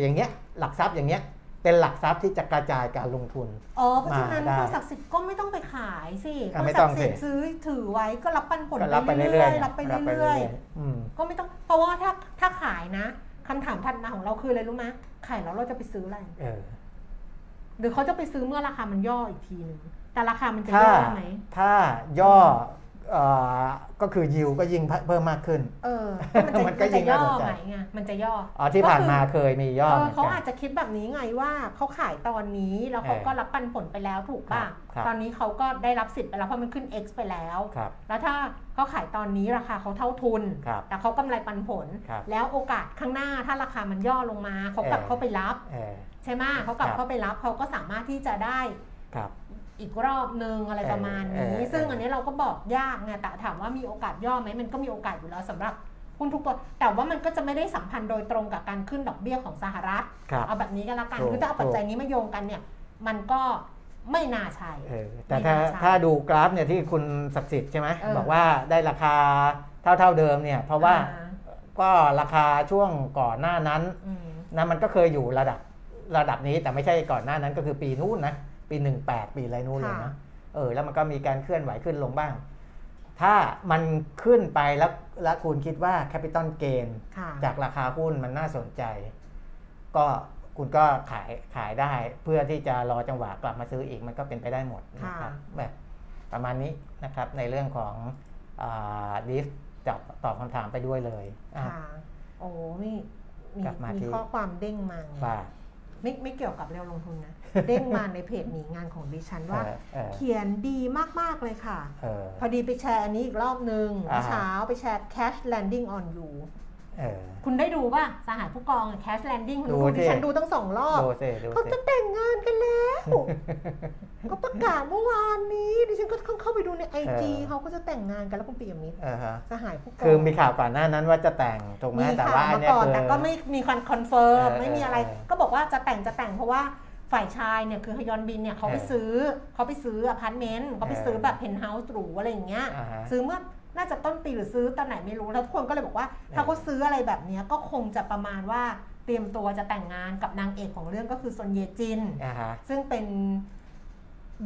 อย่างเงี้ยหลักทรัพย์อย่างเงี้ยเป็นหลักทรัพย์ที่จะกระจายการลงทุน อ๋อ เพราะฉะนั้นมาได้คุณศักดิ์สิทธิ์ก็ไม่ต้องไปขายสิอะคุณไม่ศัต้กองดิ์สิทธิ์สิซื้อถือไว้ก็รับปันผลก็ไปรับไปเรื่เรื่ออยยๆๆรับไปรับไปเรื่อยๆอืมๆก็ไม่ต้องเพราะว่าถ้าถ้าขายนะคำถามถัดมาของเราคืออะไรรู้ไหมขายแล้วเราจะไปซื้ออะไรเออหรือเขาจะไปซื้อเมื่อราคามันย่ออีกทีหนึ่ง แต่ราคามันจะถ้าย่อไหมถ้าย่อเอ่อก็คือยิวก็ยิ่งเพิ่มมากขึ้น เออ มันจะมันก็มันยิ่จะงย่น่าอสนใจไหมไง มันจะย่อ อ๋อที่ผ่านมาก็คือเคยมีย่อเอเหอมือนเขากันอาจจะคิดแบบนี้ไงว่าเขาขายตอนนี้แล้วเขาเออก็รับปันผลไปแล้วถูกป่ะครับครับตอนนี้เขาก็ได้รับสิทธิ์ไปแล้วเพราะมันขึ้น X ไปแล้วครับแล้วถ้าเขาขายตอนนี้ราคาเขาเท่าทุนครับแต่เขากำไรปันผลครับแล้วโอกาสข้างหน้าถ้าราคามันย่อลงมาเขากลับเออเข้าไปรับเออใช่ไหมเขากลับครับเข้าไปรับเขาก็สามารถที่จะได้ครับ อีกรอบนึงอะไรประมาณเอนี้อเออซึ่งอันนี้เราก็บอกยากไงแต่ถามว่ามีโอกาสย่อไหมมันก็มีโอกาสอยู่แล้วสำหรับหุ้นทุกตัว แต่ว่ามันก็จะไม่ได้สัมพันธ์โดยตรงกับการขึ้นดอกเบี้ยของสหรัฐครับเอาแบบนี้ก็แล้วกันถูกคือถ้าเอาปัจจัยนี้มาโยงกันเนี่ย มันก็ไม่น่าใช่เออแต่ถ้าไม่น่าใช่ถ้าดูกราฟเนี่ยที่คุณศักดิ์สิทธิ์ใช่ไหมเออบอกว่าได้ราคาเท่าเท่าๆเดิมเนี่ย เพราะว่าอ่ก็ราคาช่วงก่อนหน้านั้นอืมนะมันก็เคยอยู่ระดับระดับนี้แต่ไม่ใช่ก่อนหน้านั้นก็คือปีนู้นนะ ปี 18 ปีอะไรนู้นเลยนะเออแล้วมันก็มีการเคลื่อนไหวขึ้นลงบ้าง ถ้ามันขึ้นไปแล้วแล้วคุณคิดว่าแคปิตอลเกนค่ะจากราคาหุ้นมันน่าสนใจ ก็คุณก็ขายขายได้เพื่อที่จะรอจังหวะกลับมาซื้ออีกมันก็เป็นไปได้หมดนะครับแบบประมาณนี้นะครับในเรื่องของดิฟตอบตอบคำถามไปด้วยเลยอะค่ะโอ้นี่มีกลับมามีที่ข้อความเด้งมาไงว่า ไม่ไม่เกี่ยวกับเร็วลงทุนนะ เด้งมาในเพจหนีงานของดิฉันว่าเออเออเขียนดีมาก ๆ เลยค่ะเออพอดีไปแชร์อันนี้อีกรอบนึงอ่าเมื่อเช้าไปแชร์ cash landing on you เออ คุณได้ดูป่ะสหายผู้กองอะ cash landing คุณดูดูสิดิฉันดูตั้งสองรอบดูสิดูเขาสิจะแต่งงานกันแล้วก็ประกาศเมื่อวานนี้ดิฉันก็เข้าไปดูใน IG เขาก็จะแต่งงานกันแล้วคุณปียมิตรเออฮะสหายผู้กองคือมีข่าวก่อนหน้านั้นว่าจะแต่งถูกไหมมีแต่ข่าวว่าอันมาเนี้ยก่อนคือแต่ก็ไม่มี con confirm เออไม่มีอะไรเออก็บอกว่าจะแต่งจะแต่งเพราะว่าฝ่ายชายเนี่ยคือฮยอนบินเนี่ยเขาไปเออซื้อเขาไปซื้ออพาร์ตเมนต์เขาไปซื้อแบบเพนท์เฮาส์หรูอะไรอย่างเงี้ยอ่าฮะซื้อเมื่อ น่าจะต้นปีหรือซื้อตอนไหนไม่รู้แล้วทุกคนก็เลยบอกว่า ถ้าเขาซื้ออะไรแบบเนี้ยก็คงจะประมาณว่าเตรียมตัวจะแต่งงานกับนางเอกของเรื่องก็คือซอนเยจินอ่าฮะซึ่งเป็น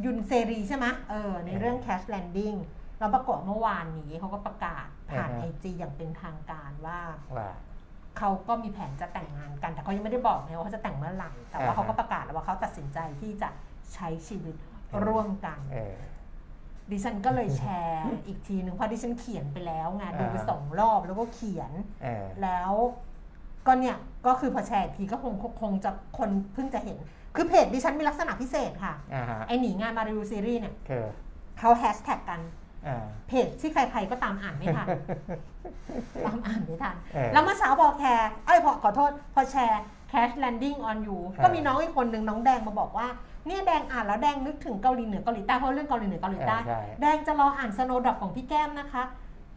ยุนเซรีใช่ไหมเออในเรื่อง Cash Landing แล้วปรากฏเมื่อวานนี้เขาก็ประกาศผ่านอ่าไอฮะจีอย่างเป็นทางการว่าว่าเขาก็มีแผนจะแต่งงานกัน แต่เขายังไม่ได้บอกนะว่าเขาจะแต่งเมื่อไหร่แต่ว่าอ่าฮะเขาก็ประกาศแล้วว่าเขาตัดสินใจที่จะใช้ชีวิตร่วมกันเออ ดิฉันก็เลยแชร์อีกทีหนึ่งเพราะดิฉันเขียนไปแล้วไงดูไปอ่าสองรอบแล้วก็เขียนเออแล้วก็เนี่ยก็คือพอแชร์อีกทีก็คงคงจะคนเพิ่งจะเห็น คือเพจดิฉันมีลักษณะพิเศษค่ะอ่าฮะไอหนีงานมารีวิวซีรีส์เนี่ยคือเขาแฮชแท็กกันอ่าเพจที่ใครๆก็ตามอ่านไม่ทันตามอ่านไม่ทันเออแล้วเมื่อเช้าพอแคร์เอ้ยพอขอโทษ พอแชร์ cash landing on you เออก็มีน้องอีกคนหนึ่งน้องแดงมาบอกว่า เนี่ยแดงอ่านแล้วแดงนึกถึงเกาหลีเหนือเกาหลีใต้เพราะเรื่องเกาหลีเหนือเกาหลีใต้เออใช่แดงจะรออ่านสโนดอกของพี่แก้มนะคะ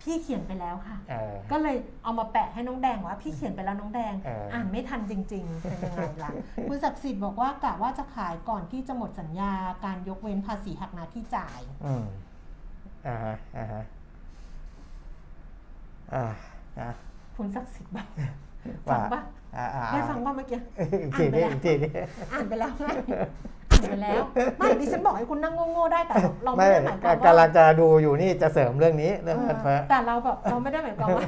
พี่เขียนไปแล้วค่ะเออก็เลยเอามาแปะให้น้องแดงว่าพี่เขียนไปแล้วน้องแดงเอออ่อ่านไม่ทันจริง ๆ เป็นยังไงล่ะคุณศักดิ์สิทธิ์บอกว่ากะว่าจะขายก่อนที่จะหมดสัญญาการยกเว้นภาษีหักหน้าที่จ่ายอืมอ่าฮะอ่าฮะอ่าอ่าคุณศักดิ์สิทธิ์บอกว่าฟังปะอ่าอ่าได้ฟังป่ะเมื่อกี้อีกทีนี้อีกทีนี้อ่านไปแล้ว ไงอ่านไปแล้ว ไม่ดิฉันบอกให้คุณนั่งโง่ๆได้แต่เราเราไม่ไม่ได้หมายความกำลัว่างจะดูอยู่นี่จะเสริมเรื่องนี้เรื่องเงินเฟ้อแต่เราแบบเราไม่ได้หมายความว่า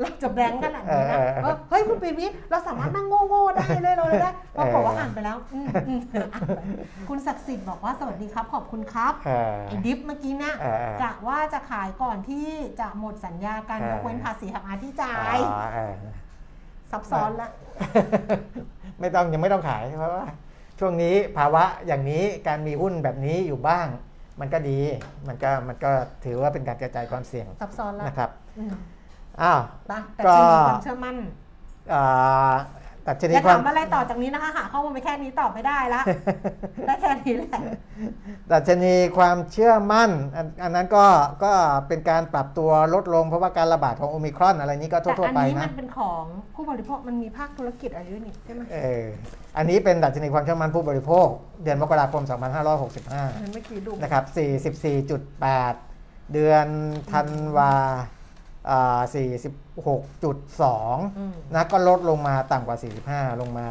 เราจะแบงค์ขนาดนี้นะเออเออเออเฮ้ยคุณปีวิทย์เราสามารถนั่งโง่ๆได้เลยเราเลยได้ปรากฏว่าเอออ่อ่านไปแล้วอืมอืมอ่านไปคุณศักดิ์สิทธิ์บอกว่าสวัสดีครับ ขอบคุณครับเออไอ้ดิฟเมื่อกี้นะเออเออกะว่าจะขายก่อนที่จะหมดสัญญาการเออยกเว้นภาษีหักอาที่จ่าอ๋ยอเออซับซ้อนละไม่ต้องยังไม่ต้องขายเพราะว่า ช่วงนี้ภาวะอย่างนี้การมีหุ้นแบบนี้อยู่บ้าง มันก็ดีมันก็มันก็ถือว่าเป็นการกระจายความเสี่ยงซับซ้อนละนะครับอืมอ้าวไปแต่ก็จะมีความเชื่อมั่นอ่าตัดชอนิดย่าควาถามมอะไรต่อจากนี้นะคะหาข้อมูลไปแค่นี้ตอบไม่ได้ละได้แค่นี้แหละดัชนีความเชื่อมั่น อันอันนั้นก็ก็เป็นการปรับตัวลดลงเพราะว่าการระบาดของโอมิครอนอะไรนี้ก็แต่ทั่วอัๆไปนี้มันะนเป็นของผู้บริโภคมันมีภาคธุรกิจอะไรด้วยนี่ใช่ไหมเออ อันนี้เป็นดัชนีความเชื่อมั่นผู้บริโภค เดือนมกราคม 2565อันนั้นเมื่อกี้ดูนะครับ 44.8 เดือนธันวาอ่า46.2อืมนะก็ลดลงมาต่ำกว่า 45 ลงมา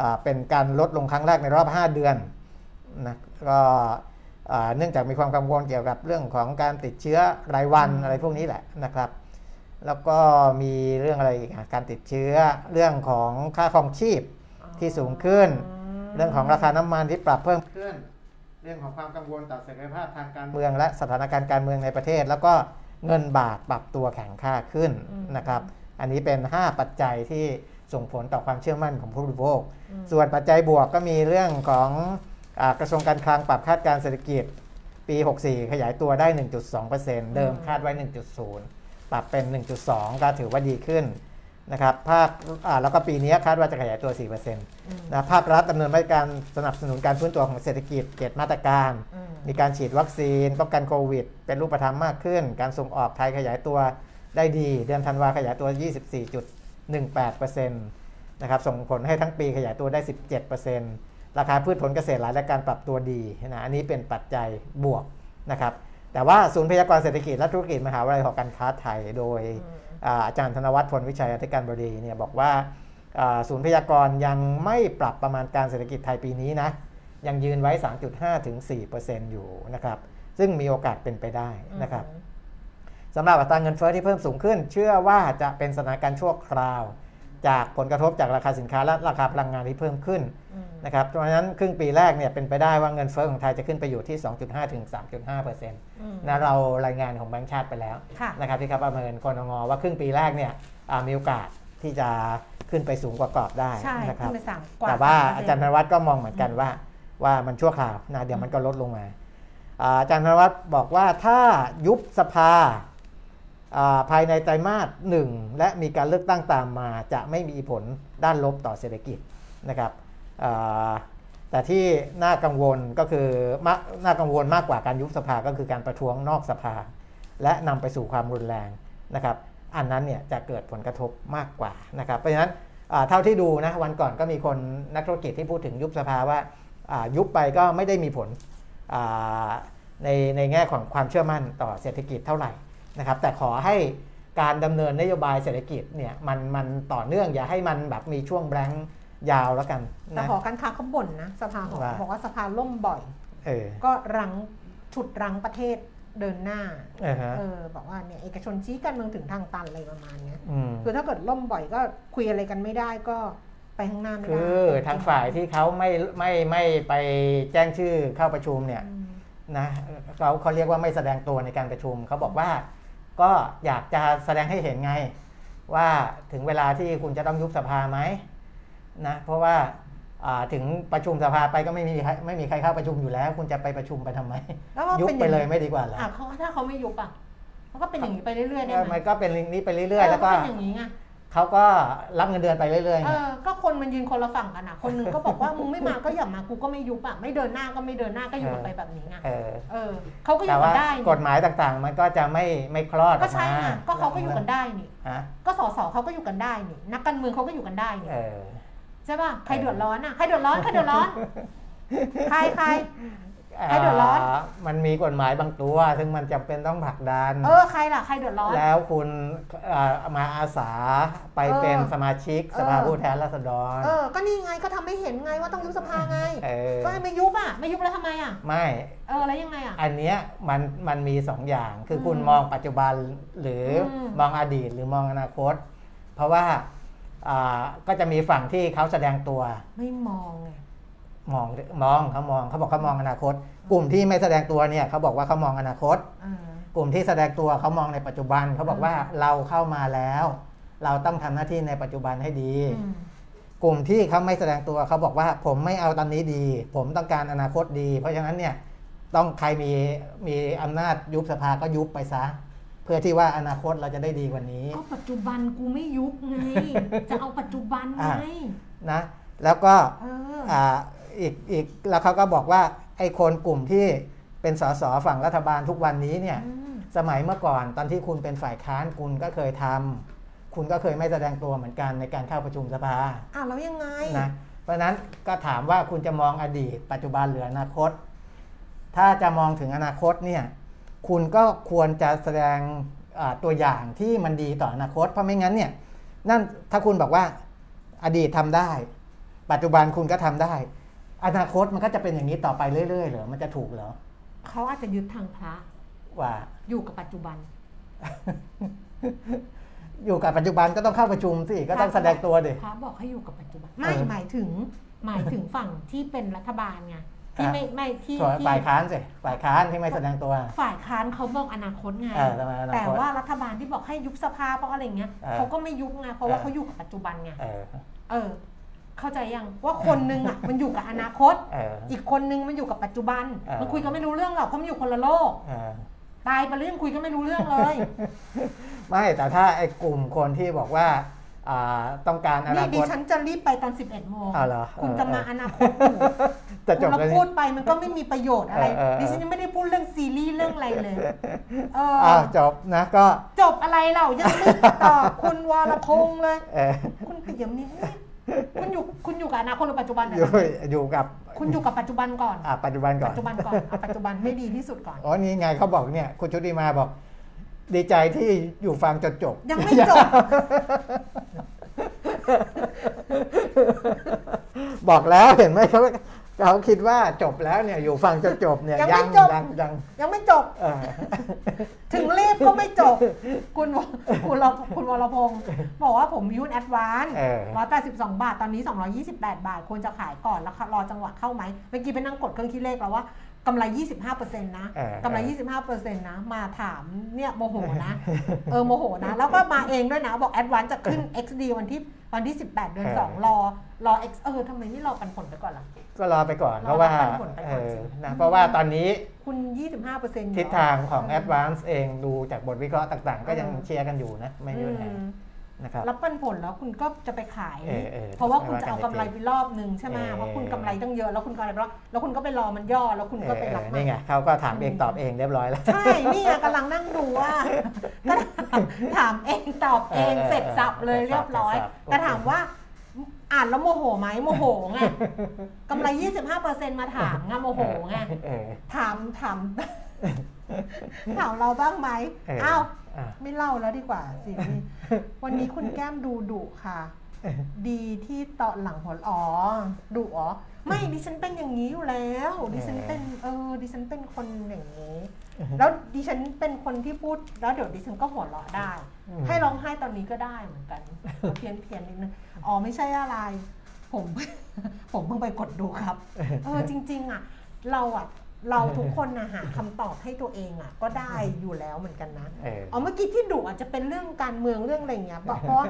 อ่าเป็นการลดลงครั้งแรกในรอบ 5 เดือนนะก็อ่าเนื่องจากมีความกังวลเกี่ยวกับเรื่องของการติดเชื้อรายวันอะไรพวกนี้แหละนะครับ แล้วก็มีเรื่องอะไรอีกอะการติดเชื้อเรื่องของค่าครองชีพ ที่สูงขึ้น เรื่องของราคาน้ำมันที่ปรับเพิ่มขึ้น เรื่องของความกังวลต่อเสถียรภาพทางการเมืองและสถานการณ์การเมืองในประเทศ แล้วก็เงินบาทปรับตัวแข็งค่าขึ้นอืมนะครับ อันนี้เป็น 5 ปัจจัยที่ส่งผลต่อความเชื่อมั่นของผู้บริโภคอืมส่วนปัจจัยบวกก็มีเรื่องของอากระทรวงการคลังปรับคาดการณ์เศรษฐกิจปี 64 ขยายตัวได้ 1.2%เดิมคาดไว้ 1.0 ปรับเป็น 1.2 ก็ถือว่าดีขึ้น นะครับภาคอ่าแล้วก็ปีนี้คาดว่าจะขยายตัว 4%นอืมะภาครัฐดำเนินมาตรการสนับสนุนการฟื้นตัวของเศรษฐกิจเจ็ดมาตรการอืมมีการฉีดวัคซีนป้องกันโควิด เป็นรูปธรรมมากขึ้น การส่งออกไทยขยายตัวได้ดี เดือนธันวาขยายตัว 24.18%นะครับส่งผลให้ทั้งปีขยายตัวได้ 17%ราคาพืชผลเกษตรหลายรายการปรับตัวดีนะอันนี้เป็นปัจจัยบวกนะครับแต่ว่าศูนย์พยากรณ์เศรษฐกิจและธุรกิจมหาวิทยาลัยหอการค้าไทยโดย อ่าอาจารย์ธนวัฒน์พลวิชัยอธิการบดีเนี่ยบอกว่าอ่าศูนย์พยากรณ์ยังไม่ปรับประมาณการเศรษฐกิจไทยปีนี้นะยังยืนไว้ 3.5 ถึง 4%อยู่นะครับซึ่งมีโอกาสเป็นไปได้นะครับสำหรับอัตราเงินเฟ้อที่เพิ่มสูงขึ้น เชื่อว่าจะเป็นสถานการณ์ชั่วคราว จากผลกระทบจากราคาสินค้าและราคาพลังงานที่เพิ่มขึ้นอืมนะครับเพราะฉะนั้นครึ่งปีแรกเนี่ยเป็นไปได้ว่าเงินเฟ้อของไทยจะขึ้นไปอยู่ที่ 2.5 ถึง 3.5%นอืมะเรารายงานของแบงก์ชาติไปแล้วค่ะนะครับที่เขาประเมินกรงว่าครึ่งปีแรกเนี่ยอ่ามีโอกาสที่จะขึ้นไปสูงกว่ากรอบได้ใช่นะคขึ้รับนไปสามกว่าแต่ว่า3%อาจารย์ธนวัฒน์ก็มองเหมือนกันว่า ว่ามันชั่วคราวนะเดี๋ยวมันก็ลดลงมาอ่าอาจารย์ธนวัฒน์บอกว่าถ้ายุบสภาอ่า ภายในไตรมาสหนึ่งและมีการเลือกตั้งตามมา จะไม่มีผลด้านลบต่อเศรษฐกิจนะครับแต่ที่น่ากังวลก็คือน่ากังวลมากกว่าการยุบสภาก็คือการประท้วงนอกสภา และนำไปสู่ความรุนแรงนะครับอันนั้นเนี่ยจะเกิดผลกระทบมากกว่านะครับเพราะฉะนั้นเท่าที่ดูนะวันก่อนก็มีคนนักธุรกิจที่พูดถึงยุบสภาว่ายุบไปก็ไม่ได้มีผลในในแง่ของความเชื่อมั่นต่อเศรษฐกิจเท่าไหร่ นะครับแต่ขอให้การดำเนินนโยบายเศรษฐกิจเนี่ยมันมันต่อเนื่องอย่าให้มันแบบมีช่วงแบงค์ยาวแล้วกันแต่นะหอการค้าเขาบ่นนะสภาหอว่าบอกว่าสภาล่มบ่อยเออก็รังฉุดรังประเทศเดินหน้าเออฮะเออบอกว่าเนี่ยเอกชนชี้การเมืองถึงทางตันอะไรประมาณเนี้ยอืมคือถ้าเกิดล่มบ่อยก็คุยอะไรกันไม่ได้ก็ไปข้างหน้าไม่ได้คือทางฝ่ายที่เขาไม่ไม่ไม่ไปแจ้งชื่อเข้าประชุมเนี่ยอืมนะเขาเขาเรียกว่าไม่แสดงตัวในการประชุมเขาบอกว่า ก็อยากจะแสดงให้เห็นไง ว่าถึงเวลาที่คุณจะต้องยุบสภาไหมนะเพราะว่าอ่าถึงประชุมสภาไปก็ไม่มีใครไม่มีใครเข้าประชุมอยู่แล้ว คุณจะไปประชุมไปทำไมแล้วก็ยุบเป็นอไปย่างเลยนี้ไม่ดีกว่าเหรออะเขาถ้าเขาไม่ยุบอะมันก็เป็นอย่างนี้ไปเรื่อยๆได้เออไหมมันก็เป็นนี้ไปเรื่อยๆ แล้วก็เป็นอย่างนี้ไง เขาก็รับเงินเดือนไปเรื่อยๆเอไงอก็คนมันยืนคนละฝั่งกันอะ คนหนึงก็บอกว่ามึงไม่มาก็อย่ามากูก็ไม่ยุบอะไม่เดินหน้าก็ไม่เดินหน้าก็อยู่กันไปแบบนี้ไงเออเออเขาก็อแต่ยู่กัว่านได้กนี่ฎหมายต่างๆ มันก็จะไม่ไม่คลอดอก็อกใช่มาไงก็เขาก็อยู่กันได้นี่ฮะก็สสเขาก็อยู่กันได้นี่นักการเมืองเขาก็อยู่กันได้นี่เออใช่ป่ะใครเดือดร้อนอะใครเดือดร้อนใครเดือดร้อนใครใคร ใครเดือดร้อนามันมีกฎหมายบางตัว ซึ่งมันจำเป็นต้องผลักดัน เออใครล่ะใครเดือดร้อน แล้วคุณเอ่อมาอาสาไปเออเป็นสมาชิกเออสภาผู้แทนราษฎรเออก็นี่ไงก็ทำให้เห็นไงว่าต้องยุบสภาไง เออก็ไม่ยุบอะไม่ยุบแล้วทำไมอะไม่ เออแล้วยังไงอะ อันเนี้ยมันมันมีสองอย่าง คืออมคุณมองปัจจุบันหรืออม มองอดีตหรือมองอนาคต เพราะว่าอ่าก็จะมีฝั่งที่เขาแสดงตัว ไม่มองไง มองมองเขามองเขาบอกเขามองอนาคต กลุ่มที่ไม่แสดงตัวเนี่ยเขาบอกว่าเขามองอนาคตเออกลุ่มที่แสดงตัวเขามองในปัจจุบันเขาบอกว่าเราเข้ามาแล้ว เราต้องทำหน้าที่ในปัจจุบันให้ดีอืมกลุ่มที่เขาไม่แสดงตัวเขาบอกว่าผมไม่เอาตอนนี้ดี ผมต้องการอนาคตดี เพราะฉะนั้นเนี่ยต้องใครมีมีอำนาจยุบสภาก็ยุบไปซะเพื่อที่ว่าอนาคตเราจะได้ดีกว่านี้ ก็ปัจจุบันกูไม่ยุบไง จะเอาปัจจุบันไงอะนะ แล้วก็เอออ่าอีกอีกแล้วเขาก็บอกว่าไอ้คนกลุ่มที่เป็นสสฝั่งรัฐบาลทุกวันนี้เนี่ยอืมสมัยเมื่อก่อนตอนที่คุณเป็นฝ่ายค้านคุณก็เคยทำคุณก็เคยไม่แสดงตัวเหมือนกันในการเข้าประชุมสภาอะแล้วยังไงนะเพราะฉะนั้นก็ถามว่าคุณจะมองอดีต ปัจจุบันหรืออนาคต ถ้าจะมองถึงอนาคตเนี่ยคุณก็ควรจะแสดงอ่าตัวอย่างที่มันดีต่ออนาคต เพราะไม่งั้นเนี่ยนั่นถ้าคุณบอกว่าอดีตทำได้ ปัจจุบันคุณก็ทำได้ อนาคตมันก็จะเป็นอย่างนี้ต่อไปเรื่อยๆเหรอมันจะถูกเหรอเขาอาจจะยึดทางพระว่า อยู่กับปัจจุบัน อยู่กับปัจจุบันก็ต้องเข้าประชุมสิก็ต้องแสดงตัวดิพระบอกให้อยู่กับปัจจุบัน ไม่เออหมายถึง หมายถึงฝั่งที่เป็นรัฐบาลไงที่อะไม่ไม่ที่ส่วนที่ฝ่ายค้านสิฝ่ายค้านที่ไม่แสดงตัว ฝ่ายค้านเขาบอกอนาคตไงเออทำไมอนาคตแต่ว่ารัฐบาลที่บอกให้ยุบสภาเพราะอะไรเงี้ยเออเขาก็ไม่ยุบไงเพราะว่าเออเขาอยู่กับปัจจุบันไงเออ เออเข้าใจยังว่าคนนึงอะมันอยู่กับอนาคตเอออีกคนนึงมันอยู่กับปัจจุบันเออมันคุยกันไม่รู้เรื่องหรอกเพราะมันอยู่คนละโลกเออตายไปแล้วยังคุยกันไม่รู้เรื่องเลย ไม่แต่ถ้าไอ้กลุ่มคนที่บอกว่าอ่าต้องการอนี่นาดิคตฉันจะรีบไปตอน 11โมงอ้าวเหรอคุณเออจะมาเอออนาคตอยู่จะจบคุณแล้วพูนี่ดไปมันก็ไม่มีประโยชน์อะไรเออเออเออดิฉันยังไม่ได้พูดเรื่องซีรีส์เรื่องอะไรเลยเอออ้าวจบนะก็ จบอะไรเรายังไม่ตอบคุณวรพงษ์เลยเออคุณปิยมิตรนี่ คุณอยู่คุณอยู่กับอนาคตหรือปัจจุบันอยู่อยู่กับคุณอยู่กับปัจจุบันก่อนอ่าปัจจุบันก่อปันจจุบันก่อนเอาปัจจุบันให้ดีที่สุดก่อนอ๋อนี่ไงเขาบอกเนี่ยคุณชุติมาบอก ดีใจที่อยู่ฟังจนจบ ยังไม่จบ บอกแล้วเห็นไหมเขา เขาคิดว่าจบแล้วเนี่ยอยู่ฟังจนจบเนี่ยยังไม่ยังจบยังยังยังไม่จบเออถึงรีบก็ไม่จบ คุณวคุณรคุณวรพงศ์บอกว่าผมอยู่ใน ADVANC เออร้อยแปดสิบสองบาท ตอนนี้228บาท ควรจะขายก่อนแล้วค่ะรอจังหวะเข้าไหมเมื่อกี้ไปนั่งกดเครื่องคิดเลขแล้วว่ากำไร 25%นะเออกำไร 25%นะ มาถามเนี่ยโมโหนะ เออโมโหนะ แล้วก็มาเองด้วยนะ บอก ADVANC จะขึ้น XD วันที่ วันที่ 18 เดือน 2 รอ รอ X เออทำไมไม่รอปันผลไปก่อนล่ะ ก็รอไปก่อนรอเพราะว่าปันผลไปเอก่อนอสินะเพราะว่าตอนนี้คุณ 25%ทิศทางของ Advance เองดูจากบทวิเคราะห์ต่างๆ ก็ยังเชียร์กันอยู่นะ ไม่มีปัญหาอืม นะครับรับปันผลแล้วคุณก็จะไปขาย เออเออเพราะว่าคุณจะเอาไม่ว่ากันกำไรไปรอบนึงใช่ไหมเออ เพราะคุณกำไรตั้งเยอะแล้วคุณกำไรไปรอบแล้วคุณก็ไปรอมันย่อแล้วคุณก็ไปรับเออมานี่ไงเขาก็ถามเองตอบเองเรียบร้อยแล้ว ใช่นี่ไงกำลังนั่งดูว่า ก็ถามเองตอบเองเออเสร็จสับเลยเรียบร้อย เสร็จสับแต่ถามว่าอ่านแล้วโมโหไหมโมโหไงกำไร 25%มาถามไงโมโหไงเออ ถามถาม ถามเราบ้างไหมเอออ้าวอะไม่เล่าแล้วดีกว่าสินี่วันนี้คุณแก้มดูดุค่ะ ดีที่ตอนหลังหัวอ๋อดุอ๋อไม่ดิฉันเป็นอย่างนี้อยู่แล้ว ดิฉันเป็นเออดิฉันเป็นคนอย่างนี้ แล้วดิฉันเป็นคนที่พูดแล้วเดี๋ยวดิฉันก็หัวเราะได้อืมให้ร้องไห้ตอนนี้ก็ได้เหมือนกันเพี้ยนเพียนๆนิดนึงอ๋อไม่ใช่อะไร ผม ผมเพิ่งไปกดดูครับ เออจริง ๆ อะ เราอะ เราทุกคนนะหาคำตอบให้ตัวเองอะ ก็ได้อยู่แล้วเหมือนกันนะเอออ๋อเมื่อกี้ที่ดุอาจจะเป็นเรื่องการเมืองเรื่องอะไรเงี้ยเพราะเพราะว่า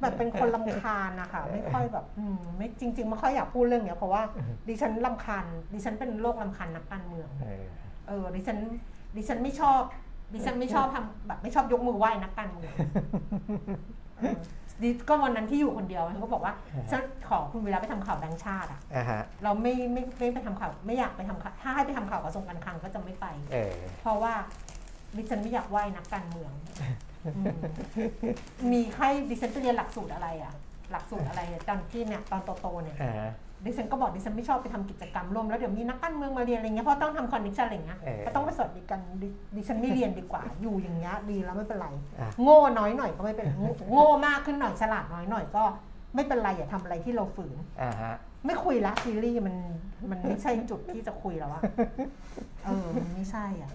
แบบเป็นคนลำคาญนะคะไม่ค่อยแบบอืมไม่จริง ๆ ไม่ค่อยอยากพูดเรื่องเนี้ยเพราะว่าดิฉันลำคาญดิฉันเป็นโรคลำคาญนักการเมือง เออเออดิฉันดิฉันไม่ชอบดิฉันไม่ชอบทำแบบไม่ชอบยกมือไหว้นักการเมืองเออ ดิก็วันนั้นที่อยู่คนเดียวฉันก็บอกว่าฉันขอคุณเวลาไปทำข่าวแบงค์ชาติอะอะฮะเราไม่ไม่ไม่ไปทำข่าวไม่อยากไปทำข่าวถ้าให้ไปทำข่าวกระทรวงการคลังก็จะไม่ไปเออเพราะว่าดิฉันไม่อยากไหว้นักการเมืองอืมมีใครดิฉันจะเรียนหลักสูตรอะไรอะหลักสูตรอะไรอะตอนที่เนี่ยตอนโตๆเนี่ยอ่า ดิฉันก็บอกดิฉันไม่ชอบไปทำกิจกรรมร่วมแล้วเดี๋ยวมีนักการเมืองมาเรียนอะไรเงี้ยเพราะต้องทำ connection อะไรเงี้ยเออก็ต้องไปสวัสดีกันดิดิฉันไม่เรียนดีกว่า อยู่อย่างเงี้ยดีแล้วไม่เป็นไรอะโง่น้อยหน่อยก็ไม่เป็นไรโง่โง่มากขึ้นหน่อยฉลาดน้อยหน่อยก็ไม่เป็นไรอย่าทำอะไรที่เราฝืนอ่าฮะไม่คุยละซีรีส์มันมันไม่ใช่จุดที่จะคุยแล้วอะเออมันไม่ใช่อะ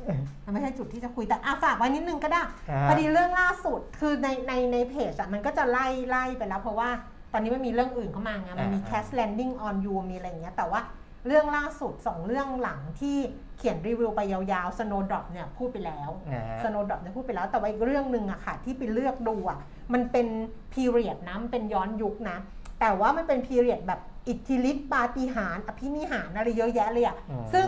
มันไม่ใช่จุดที่จะคุยแต่อาฝากไว้นิดนึงก็ได้อ่าพอดีเรื่องล่าสุดคือในในในเพจอะมันก็จะไล่ไล่ไปแล้วเพราะว่า ตอนนี้มันมีเรื่องอื่นเข้ามาไงมันมีอ่า cast landing on you มีอะไรอย่างเงี้ย แต่ว่าเรื่องล่าสุด2เรื่องหลังที่เขียนรีวิวไปยาวๆ Snowdrop เนี่ยพูดไปแล้วอ่า Snowdrop เนี่ยพูดไปแล้วแต่ว่าอีกเรื่องหนึ่งอะค่ะ ที่ไปเลือกดูอะมันเป็น period นะมันเป็นย้อนยุคนะ แต่ว่ามันเป็น period แบบอิทธิฤทธิปาฏิหาริย์อภินิหารอะไรเยอะแยะเลยอะอืมซึ่ง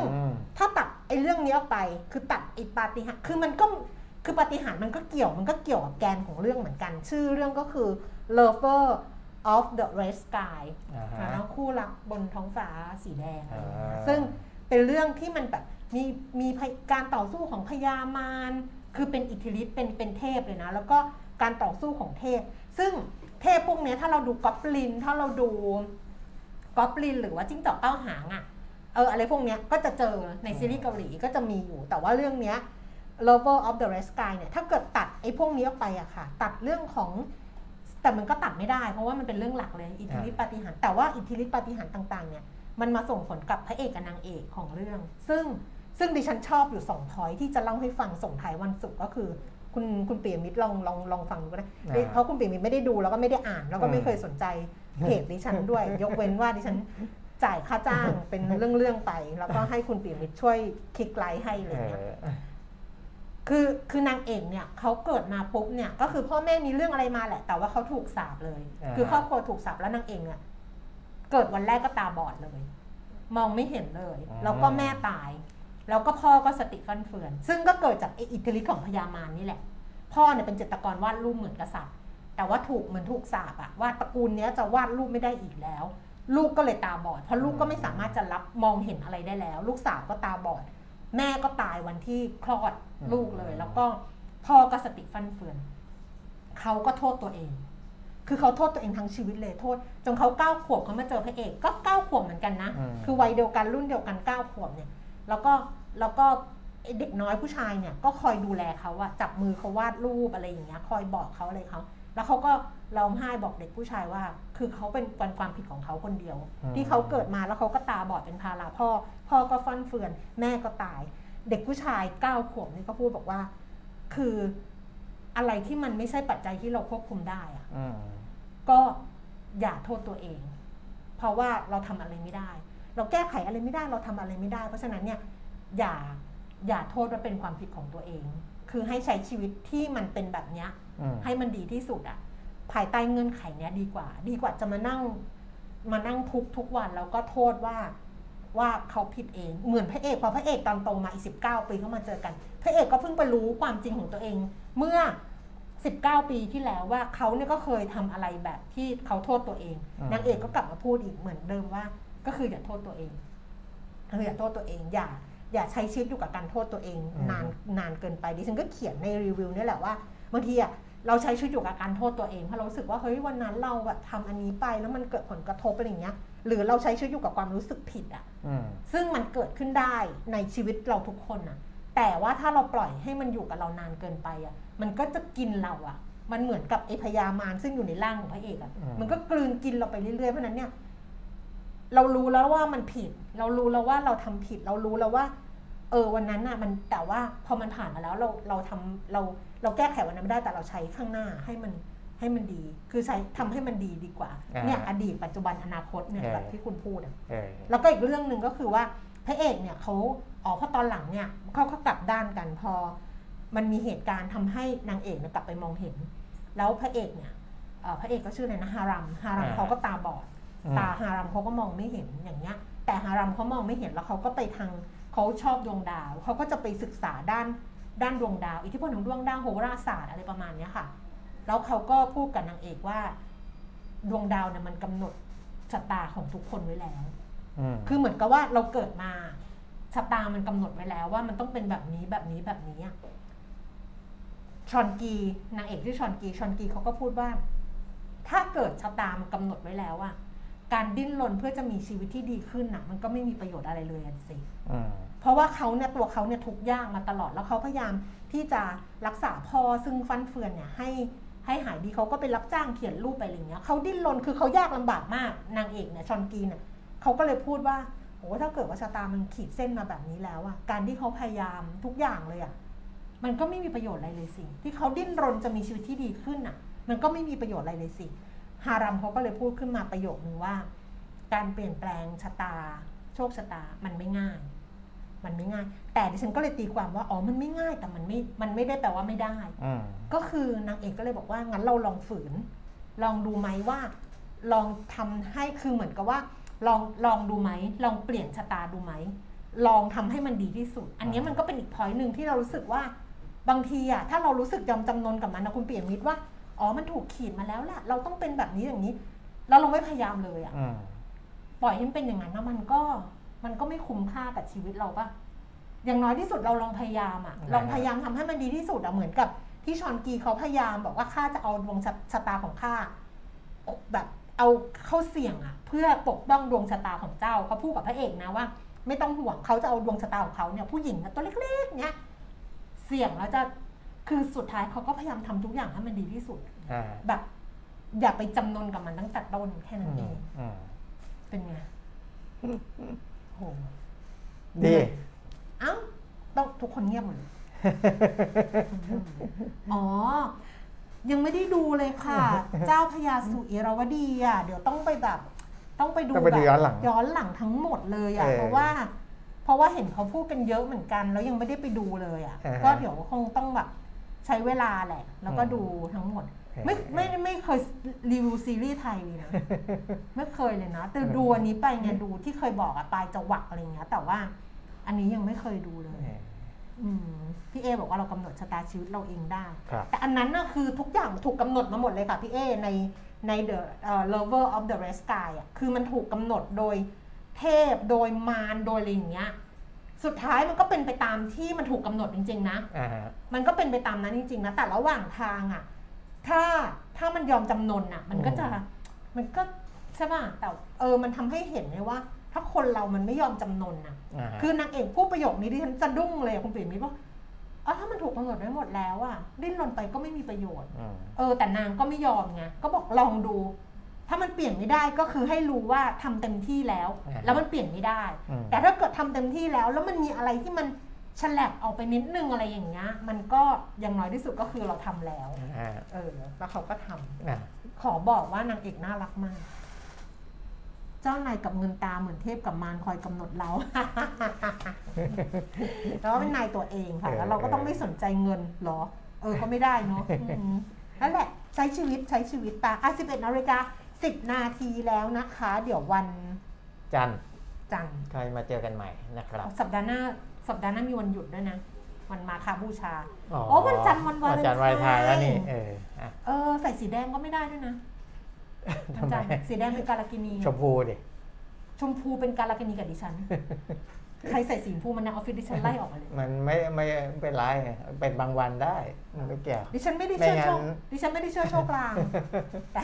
ถ้าตัดไอ้เรื่องนี้ออกไป คือตัดไอ้ปาฏิหาริย์คือมันก็คือปาฏิหาริย์มันก็เกี่ยวมันก็เกี่ยวกับแกนของเรื่องเหมือนกัน ชื่อเรื่องก็คือ Lover of the Red Sky อ่าฮะนะคู่รักบนท้องฟ้าสีแดงอะไรอย่างเงี้ยอ่าซึ่งเป็นเรื่องที่มันแบบมีมีพยการต่อสู้ของพญามารคือเป็นอิทธิฤทธิ์เป็นเป็นเทพเลยนะ แล้วก็การต่อสู้ของเทพ ซึ่งเทพพวกเนี้ยถ้าเราดูก๊อบลิน ถ้าเราดูก๊อบลิน หรือว่าจิ้งจอกเก้าหางอะ่ะเอออะไรพวกเนี้ยก็จะเจอในซีรีส์เกาหลีก็จะมีอยู่ แต่ว่าเรื่องเนี้ย Lover of the Red Sky เนี่ยถ้าเกิดตัดไอ้พวกนี้ออกไปอะค่ะ ตัดเรื่องของ แต่มันก็ตัดไม่ได้ เพราะว่ามันเป็นเรื่องหลักเลยอิทธิฤทธิปาฏิหาริย์แต่ว่าอิทธิฤทธิปาฏิหาริย์ต่างๆเนี่ยมันมาส่งผลกับพระเอกกับนางเอกของเรื่อง ซึ่งซึ่งดิฉันชอบอยู่สองพอยที่จะเล่าให้ฟังส่งท้ายวันศุกร์ก็คือ คุณคุณเปียมิตรลองลองลองฟังดูก็ได้อ่าเพราะคุณเปียมิตรไม่ได้ดูแล้วก็ไม่ได้อ่าน แล้วก็ไม่เคยสนใจเพจดิฉันด้วย ยกเว้นว่าดิฉันจ่ายค่าจ้างเป็นเรื่องๆไป แล้วก็ให้คุณเปียมิตรช่วยคลิกไลค์ให้อะไรเอเงี้ยอ คือคือนางเอกเนี่ยเขาเกิดมาปุ๊บเนี่ยก็คือพ่อแม่มีเรื่องอะไรมาแหละ แต่ว่าเขาถูกสาปเลย อ่า คือครอบครัวถูกสาปแล้วนางเอกเนี่ยเกิดวันแรกก็ตาบอดเลย มองไม่เห็นเลยแล้วก็แม่ตาย แล้วก็พ่อก็สติฟันเฟือน ซึ่งก็เกิดจากไอ้อิทธิฤทธิ์ของพญามารนี่แหละ พ่อเนี่ยเป็นจิตรกรวาดรูปเหมือนกษัตริย์ แต่ว่าถูกเหมือนถูกสาปอะว่าตระกูลเนี้ยจะวาดรูปไม่ได้อีกแล้ว ลูกก็เลยตาบอด เพราะลูกก็ไม่สามารถจะรับมองเห็นอะไรได้แล้ว ลูกสาวก็ตาบอด แม่ก็ตายวันที่คลอดลูกเลย แล้วก็พ่อก็สติฟันเฟือนเขาก็โทษตัวเอง คือเขาโทษตัวเองทั้งชีวิตเลยโทษ จนเขาเก้าขวบเขามาเจอพระเอก ก็เก้าขวบเหมือนกันนะอืมคือวัยเดียวกันรุ่นเดียวกันเก้าขวบเนี่ย แล้วก็แล้วก็ไอ้เด็กน้อยผู้ชายเนี่ยก็คอยดูแลเขาอะจับมือเขาวาดรูปอะไรอย่างเงี้ย คอยบอกเขาอะไรเขา แล้วเขาก็ร้องไห้บอกเด็กผู้ชายว่า คือเขาเป็นความความผิดของเขาคนเดียวอืมที่เขาเกิดมาแล้วเขาก็ตาบอดเป็นภาระพ่อ พ่อก็ฟันเฟือน แม่ก็ตาย เด็กผู้ชายเก้าขวบนี่ก็พูดบอกว่า คืออะไรที่มันไม่ใช่ปัจจัยที่เราควบคุมได้อะอืมก็อย่าโทษตัวเอง เพราะว่าเราทำอะไรไม่ได้ เราแก้ไขอะไรไม่ได้เราทำอะไรไม่ได้ เพราะฉะนั้นเนี่ยอย่าอย่าโทษว่าเป็นความผิดของตัวเอง คือให้ใช้ชีวิตที่มันเป็นแบบเนี้ยอืมให้มันดีที่สุดอะ ภายใต้เงื่อนไขเนี้ยดีกว่า ดีกว่าจะมานั่งมานั่งทุกข์ทุกวันแล้วก็โทษว่าว่าเขาผิดเองเหมือนพระเอกพอพระเอกตอนโตมาอีกสิบเก้าปีเขามาเจอกัน พระเอกก็เพิ่งไปรู้ความจริงของตัวเอง เมื่อสิบเก้าปีที่แล้วว่าเขาเนี่ยก็เคยทำอะไรแบบที่เขาโทษตัวเองอืมนางเอกก็กลับมาพูดอีกเหมือนเดิมว่า ก็คืออย่าโทษตัวเองเอออย่าโทษตัวเองอย่าอย่าใช้ชีวิตอยู่กับการโทษตัวเอง นานนานเกินไปดิฉันก็เขียนในรีวิวนี่แหละว่าบางทีอะ เราใช้ชีวิตอยู่กับการโทษตัวเองเพราะเรารู้สึกว่าเฮ้ยวันนั้นเราแบบทำอันนี้ไปแล้วมันเกิดผลกระทบอะไรอย่างเงี้ย หรือเราใช้ชีวิตอยู่กับความรู้สึกผิดอะอืมซึ่งมันเกิดขึ้นได้ในชีวิตเราทุกคนอะแต่ว่าถ้าเราปล่อยให้มันอยู่กับเรานานเกินไปอะมันก็จะกินเราอะมันเหมือนกับไอพยามารซึ่งอยู่ในร่างของพระเอกอะอืมมันก็กลืนกินเราไปเรื่อยๆเพราะฉะนั้นเนี่ย เรารู้แล้วว่ามันผิด เรารู้แล้วว่าเราทำผิด เรารู้แล้วว่า เออวันนั้นน่ะ มันแต่ว่าพอมันผ่านมาแล้วเราเราทำเรา เราแก้ไขวันนั้นไม่ได้แต่เราใช้ข้างหน้าให้มันให้มันดี คือใช้ทำให้มันดีดีกว่าอ่า เนี่ยอดีตปัจจุบันอนาคตเนี่ยเออแบบที่คุณพูดอะเออแล้วก็อีกเรื่องหนึ่งก็คือว่าพระเอกเนี่ยเขาอ๋อพอตอนหลังเนี่ยเขาเขากลับด้านกันพอ มันมีเหตุการณ์ทำให้นางเอกเนี่ยกลับไปมองเห็น แล้วพระเอกเนี่ยเอ่อพระเอกก็ชื่ออะไรนะฮารัมฮารัมอ่าเขาก็ตาบอดอืมตาฮารัมเขาก็มองไม่เห็นอย่างเงี้ย แต่ฮารัมเขามองไม่เห็นแล้วเขาก็ไปทางเขาชอบดวงดาวเขาก็จะไปศึกษาด้าน ด้านดวงดาว อิทธิพลของดวงดาวโหราศาสตร์อะไรประมาณเนี้ยค่ะ แล้วเขาก็พูดกับนางเอกว่า ดวงดาวเนี่ยมันกำหนดชะตาของทุกคนไว้แล้วอืมคือเหมือนกับว่าเราเกิดมาชะตามันกำหนดไว้แล้วว่ามันต้องเป็นแบบนี้แบบนี้แบบนี้อะชอนกีนางเอกที่อชอนกีชอนกีเขาก็พูดว่า ถ้าเกิดชะตามันกำหนดไว้แล้วอะการดิ้นรนเพื่อจะมีชีวิตที่ดีขึ้นน่ะ มันก็ไม่มีประโยชน์อะไรเลยอะสิอืม เพราะว่าเขาเนี่ยตัวเขาเนี่ยทุกยากมาตลอดแล้วเขาพยายามที่จะรักษาพ่อซึ่งฟันเฟือนเนี่ยให้ให้หายดีเขาก็ไปรับจ้างเขียนรูปไปอะไรเงี้ยเขาดิ้นรนคือเขายากลำบากมากนางเอกเนี่ยชอนกีเนี่ยเขาก็เลยพูดว่าโอ้ถ้าเกิดว่าชะตามันขีดเส้นมาแบบนี้แล้วอะการที่เขาพยายามทุกอย่างเลยอะมันก็ไม่มีประโยชน์อะไรเลยสิที่เขาดิ้นรนจะมีชีวิตที่ดีขึ้นอะมันก็ไม่มีประโยชน์อะไรเลยสิฮารัมเขาก็เลยพูดขึ้นมาประโยคนึงว่า การเปลี่ยนแปลงชะตา โชคชะตามันไม่ง่าย มันไม่ง่าย แต่ดิฉันก็เลยตีความว่าอ๋อมันไม่ง่ายแต่มันไม่มันไม่ได้แปลว่าไม่ได้อืมก็คือนางเอกก็เลยบอกว่างั้นเราลองฝืน ลองดูไหมว่า ลองทำให้คือเหมือนกับว่า ลองลองดูไหมลองเปลี่ยนชะตาดูไหมลองทำให้มันดีที่สุด อันนี้มันก็เป็นอีกพอยต์หนึ่งที่เรารู้สึกว่าบางทีอะถ้าเรารู้สึกยอมจำนนกับมันนะคุณเปี่ยมมิตรว่าอ๋อมันถูกขีดมาแล้วแหละเราต้องเป็นแบบนี้อย่างนี้แล้วเราไม่พยายามเลยอะอืมปล่อยให้มันเป็นอย่างนั้นนะมันก็ มันก็ไม่คุ้มค่ากับชีวิตเราปะอย่างน้อยที่สุดเราลองพยายามอะลองพยายามทำให้มันดีที่สุดอะเหมือนกับที่ชอนกีเขาพยายามบอกว่าข้าจะเอาดวงชะชะตาของข้าแบบเอาเข้าเสี่ยงอะเพื่อปกป้องดวงชะตาของเจ้าเขาพูดกับพระเอกนะว่า ไม่ต้องห่วงเขาจะเอาดวงชะตาของเขาเนี่ยผู้หญิงนะตัวเล็กๆ เนี่ยเสี่ยงแล้วจะคือสุดท้ายเขาก็พยายามทำทุกอย่างให้มันดีที่สุดอ่าแบบ อย่าไปจำนนกับมันตั้งแต่ต้นแค่นั้นเออืมงอืมเป็นไง โหดี เอ้าต้องทุกคนเงียบหมดเลยอ๋อ ยังไม่ได้ดูเลยค่ะ เจ้าพญาสุอิราวดีอะ เดี๋ยวต้องไปแบบ ต้องไปดูต้องไปดูแบบย้อนหลัง ย้อนหลังทั้งหมดเลยอะ เออเพราะว่า เพราะว่าเห็นเขาพูดกันเยอะเหมือนกัน แล้วยังไม่ได้ไปดูเลยอะ อ่าฮะก็เดี๋ยวคงต้องแบบใช้เวลาแหละ แล้วก็อืม ดูทั้งหมดเออ ไม่ไม่ไม่เคยรีวิวซีรีส์ไทยเลยนะไม่เคยเลยนะ แต่ดูอันนี้ไปไงดูที่เคยบอกอะปลายจะหวักอะไรเงี้ย แต่ว่าอันนี้ยังไม่เคยดูเลยเอออืมพี่เอบอกว่าเรากำหนดชะตาชีวิตเราเองได้ครับแต่อันนั้นน่ะคือทุกอย่างถูกกำหนดมาหมดเลยค่ะพี่เอในใน the uh, lover of the red sky อะคือมันถูกกำหนดโดยเทพโดยมารโดยอะไรอย่างเงี้ยสุดท้ายมันก็เป็นไปตามที่มันถูกกำหนดจริง ๆนะอ่าฮะมันก็เป็นไปตามนั้นจริง ๆ นะ แต่ระหว่างทางอะ ถ้าถ้ามันยอมจำนนอะ มันก็จะมันก็ใช่ป่ะแต่เออมันทำให้เห็นเลยว่า ถ้าคนเรามันไม่ยอมจำนนอะอ่าฮะคือนางเอกพูดประโยคนี้ดิฉันจะดุ้งเลยอะคุณปิ่มมิตรว่าอ๋อถ้ามันถูกกำหนดไว้หมดแล้วอะดิ้นรนไปก็ไม่มีประโยชน์อืมเออ แต่นางก็ไม่ยอมไงก็บอกลองดู ถ้ามันเปลี่ยนไม่ได้ก็คือให้รู้ว่าทำเต็มที่แล้ว แล้วมันเปลี่ยนไม่ได้อืมแต่ถ้าเกิดทำเต็มที่แล้ว แล้วมันมีอะไรที่มัน ฉลับออกไปนิดนึงอะไรอย่างเงี้ยมันก็อย่างน้อยที่สุดก็คือเราทำแล้วอ่าเออแล้วเขาก็ทำอ่าขอบอกว่านางเอกน่ารักมาก เจ้านายกับเงินตาเหมือนเทพกับมารคอยกำหนดเรา แล้วก็เป็นนายตัวเองค่ะ แล้วเราก็ต้องไม่สนใจเงินเหรอ เออก็ไม่ได้เนาะอืมนั่นแหละใช้ชีวิตใช้ชีวิตไปอะ11นาฬิกา10นาทีแล้วนะคะ เดี๋ยววัน จันทร์จันทร์ใครมาเจอกันใหม่นะครับ สัปดาห์หน้า สัปดาห์หน้ามีวันหยุดด้วยนะวันมาคาบูชาอ๋อโอ้วันจันทร์วันวาเลนไทน์วันจันทร์วาเลนไทน์แล้วนี่เอออะเออใส่สีแดงก็ไม่ได้ด้วยนะวัทำนไมจันทร์สีแดงเป็นการากินีชมพูดิชมพูเป็นการากินีกับดิฉันใครใส่สีชมพูมันในออฟฟิศดิฉันไล่ออกมาเลย มันไม่ไม่เป็นไรเป็นบางวันได้มันไม่เกี่ยวดิฉันไม่ได้เชื่อไม่งั้โชนคดิฉันไม่ได้เชื่อโชคลางแต่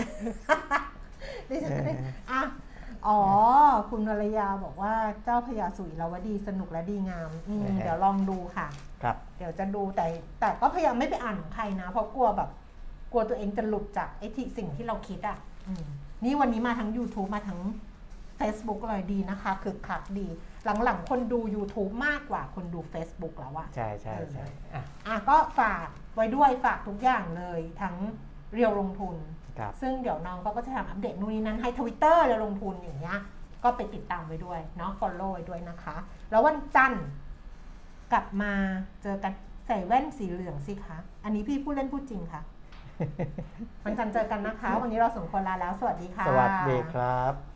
ดิฉันไม่ได้อะ อ๋อ คุณวรยาบอกว่าเจ้าพญาสุยราวดีสนุกและดีงามอืมเดี๋ยวลองดูค่ะ ครับ เดี๋ยวจะดูแต่แต่ก็พยายามไม่ไปอ่านของใครนะ เพราะกลัวแบบ กลัวตัวเองจะหลุดจากไอ้ที่สิ่งที่เราคิดอะอืมนี่วันนี้มาทั้ง YouTube มาทั้ง Facebook เลยดีนะคะคือคักดี หลังๆ คนดู YouTube มากกว่าคนดู Facebook แล้วอะ ใช่ใช่ใช่อะ อะก็ฝากไว้ด้วยฝากทุกอย่างเลยทั้งเรียวลงทุนครับ ซึ่งเดี๋ยวน้องเขาก็จะทำอัปเดตนู่นนี่นั่นให้ทวิตเตอร์เรียวลงทุนอย่างเงี้ยก็ไปติดตามไว้ด้วยเนาะ follow ไว้ด้วยนะคะ แล้ววันจันทร์กลับมาเจอกันใส่แว่นสีเหลืองสิคะ อันนี้พี่พูดเล่นพูดจริงค่ะ วันจันทร์เจอกันนะคะ วันนี้เราสองคนลาแล้ว สวัสดีค่ะ สวัสดีครับ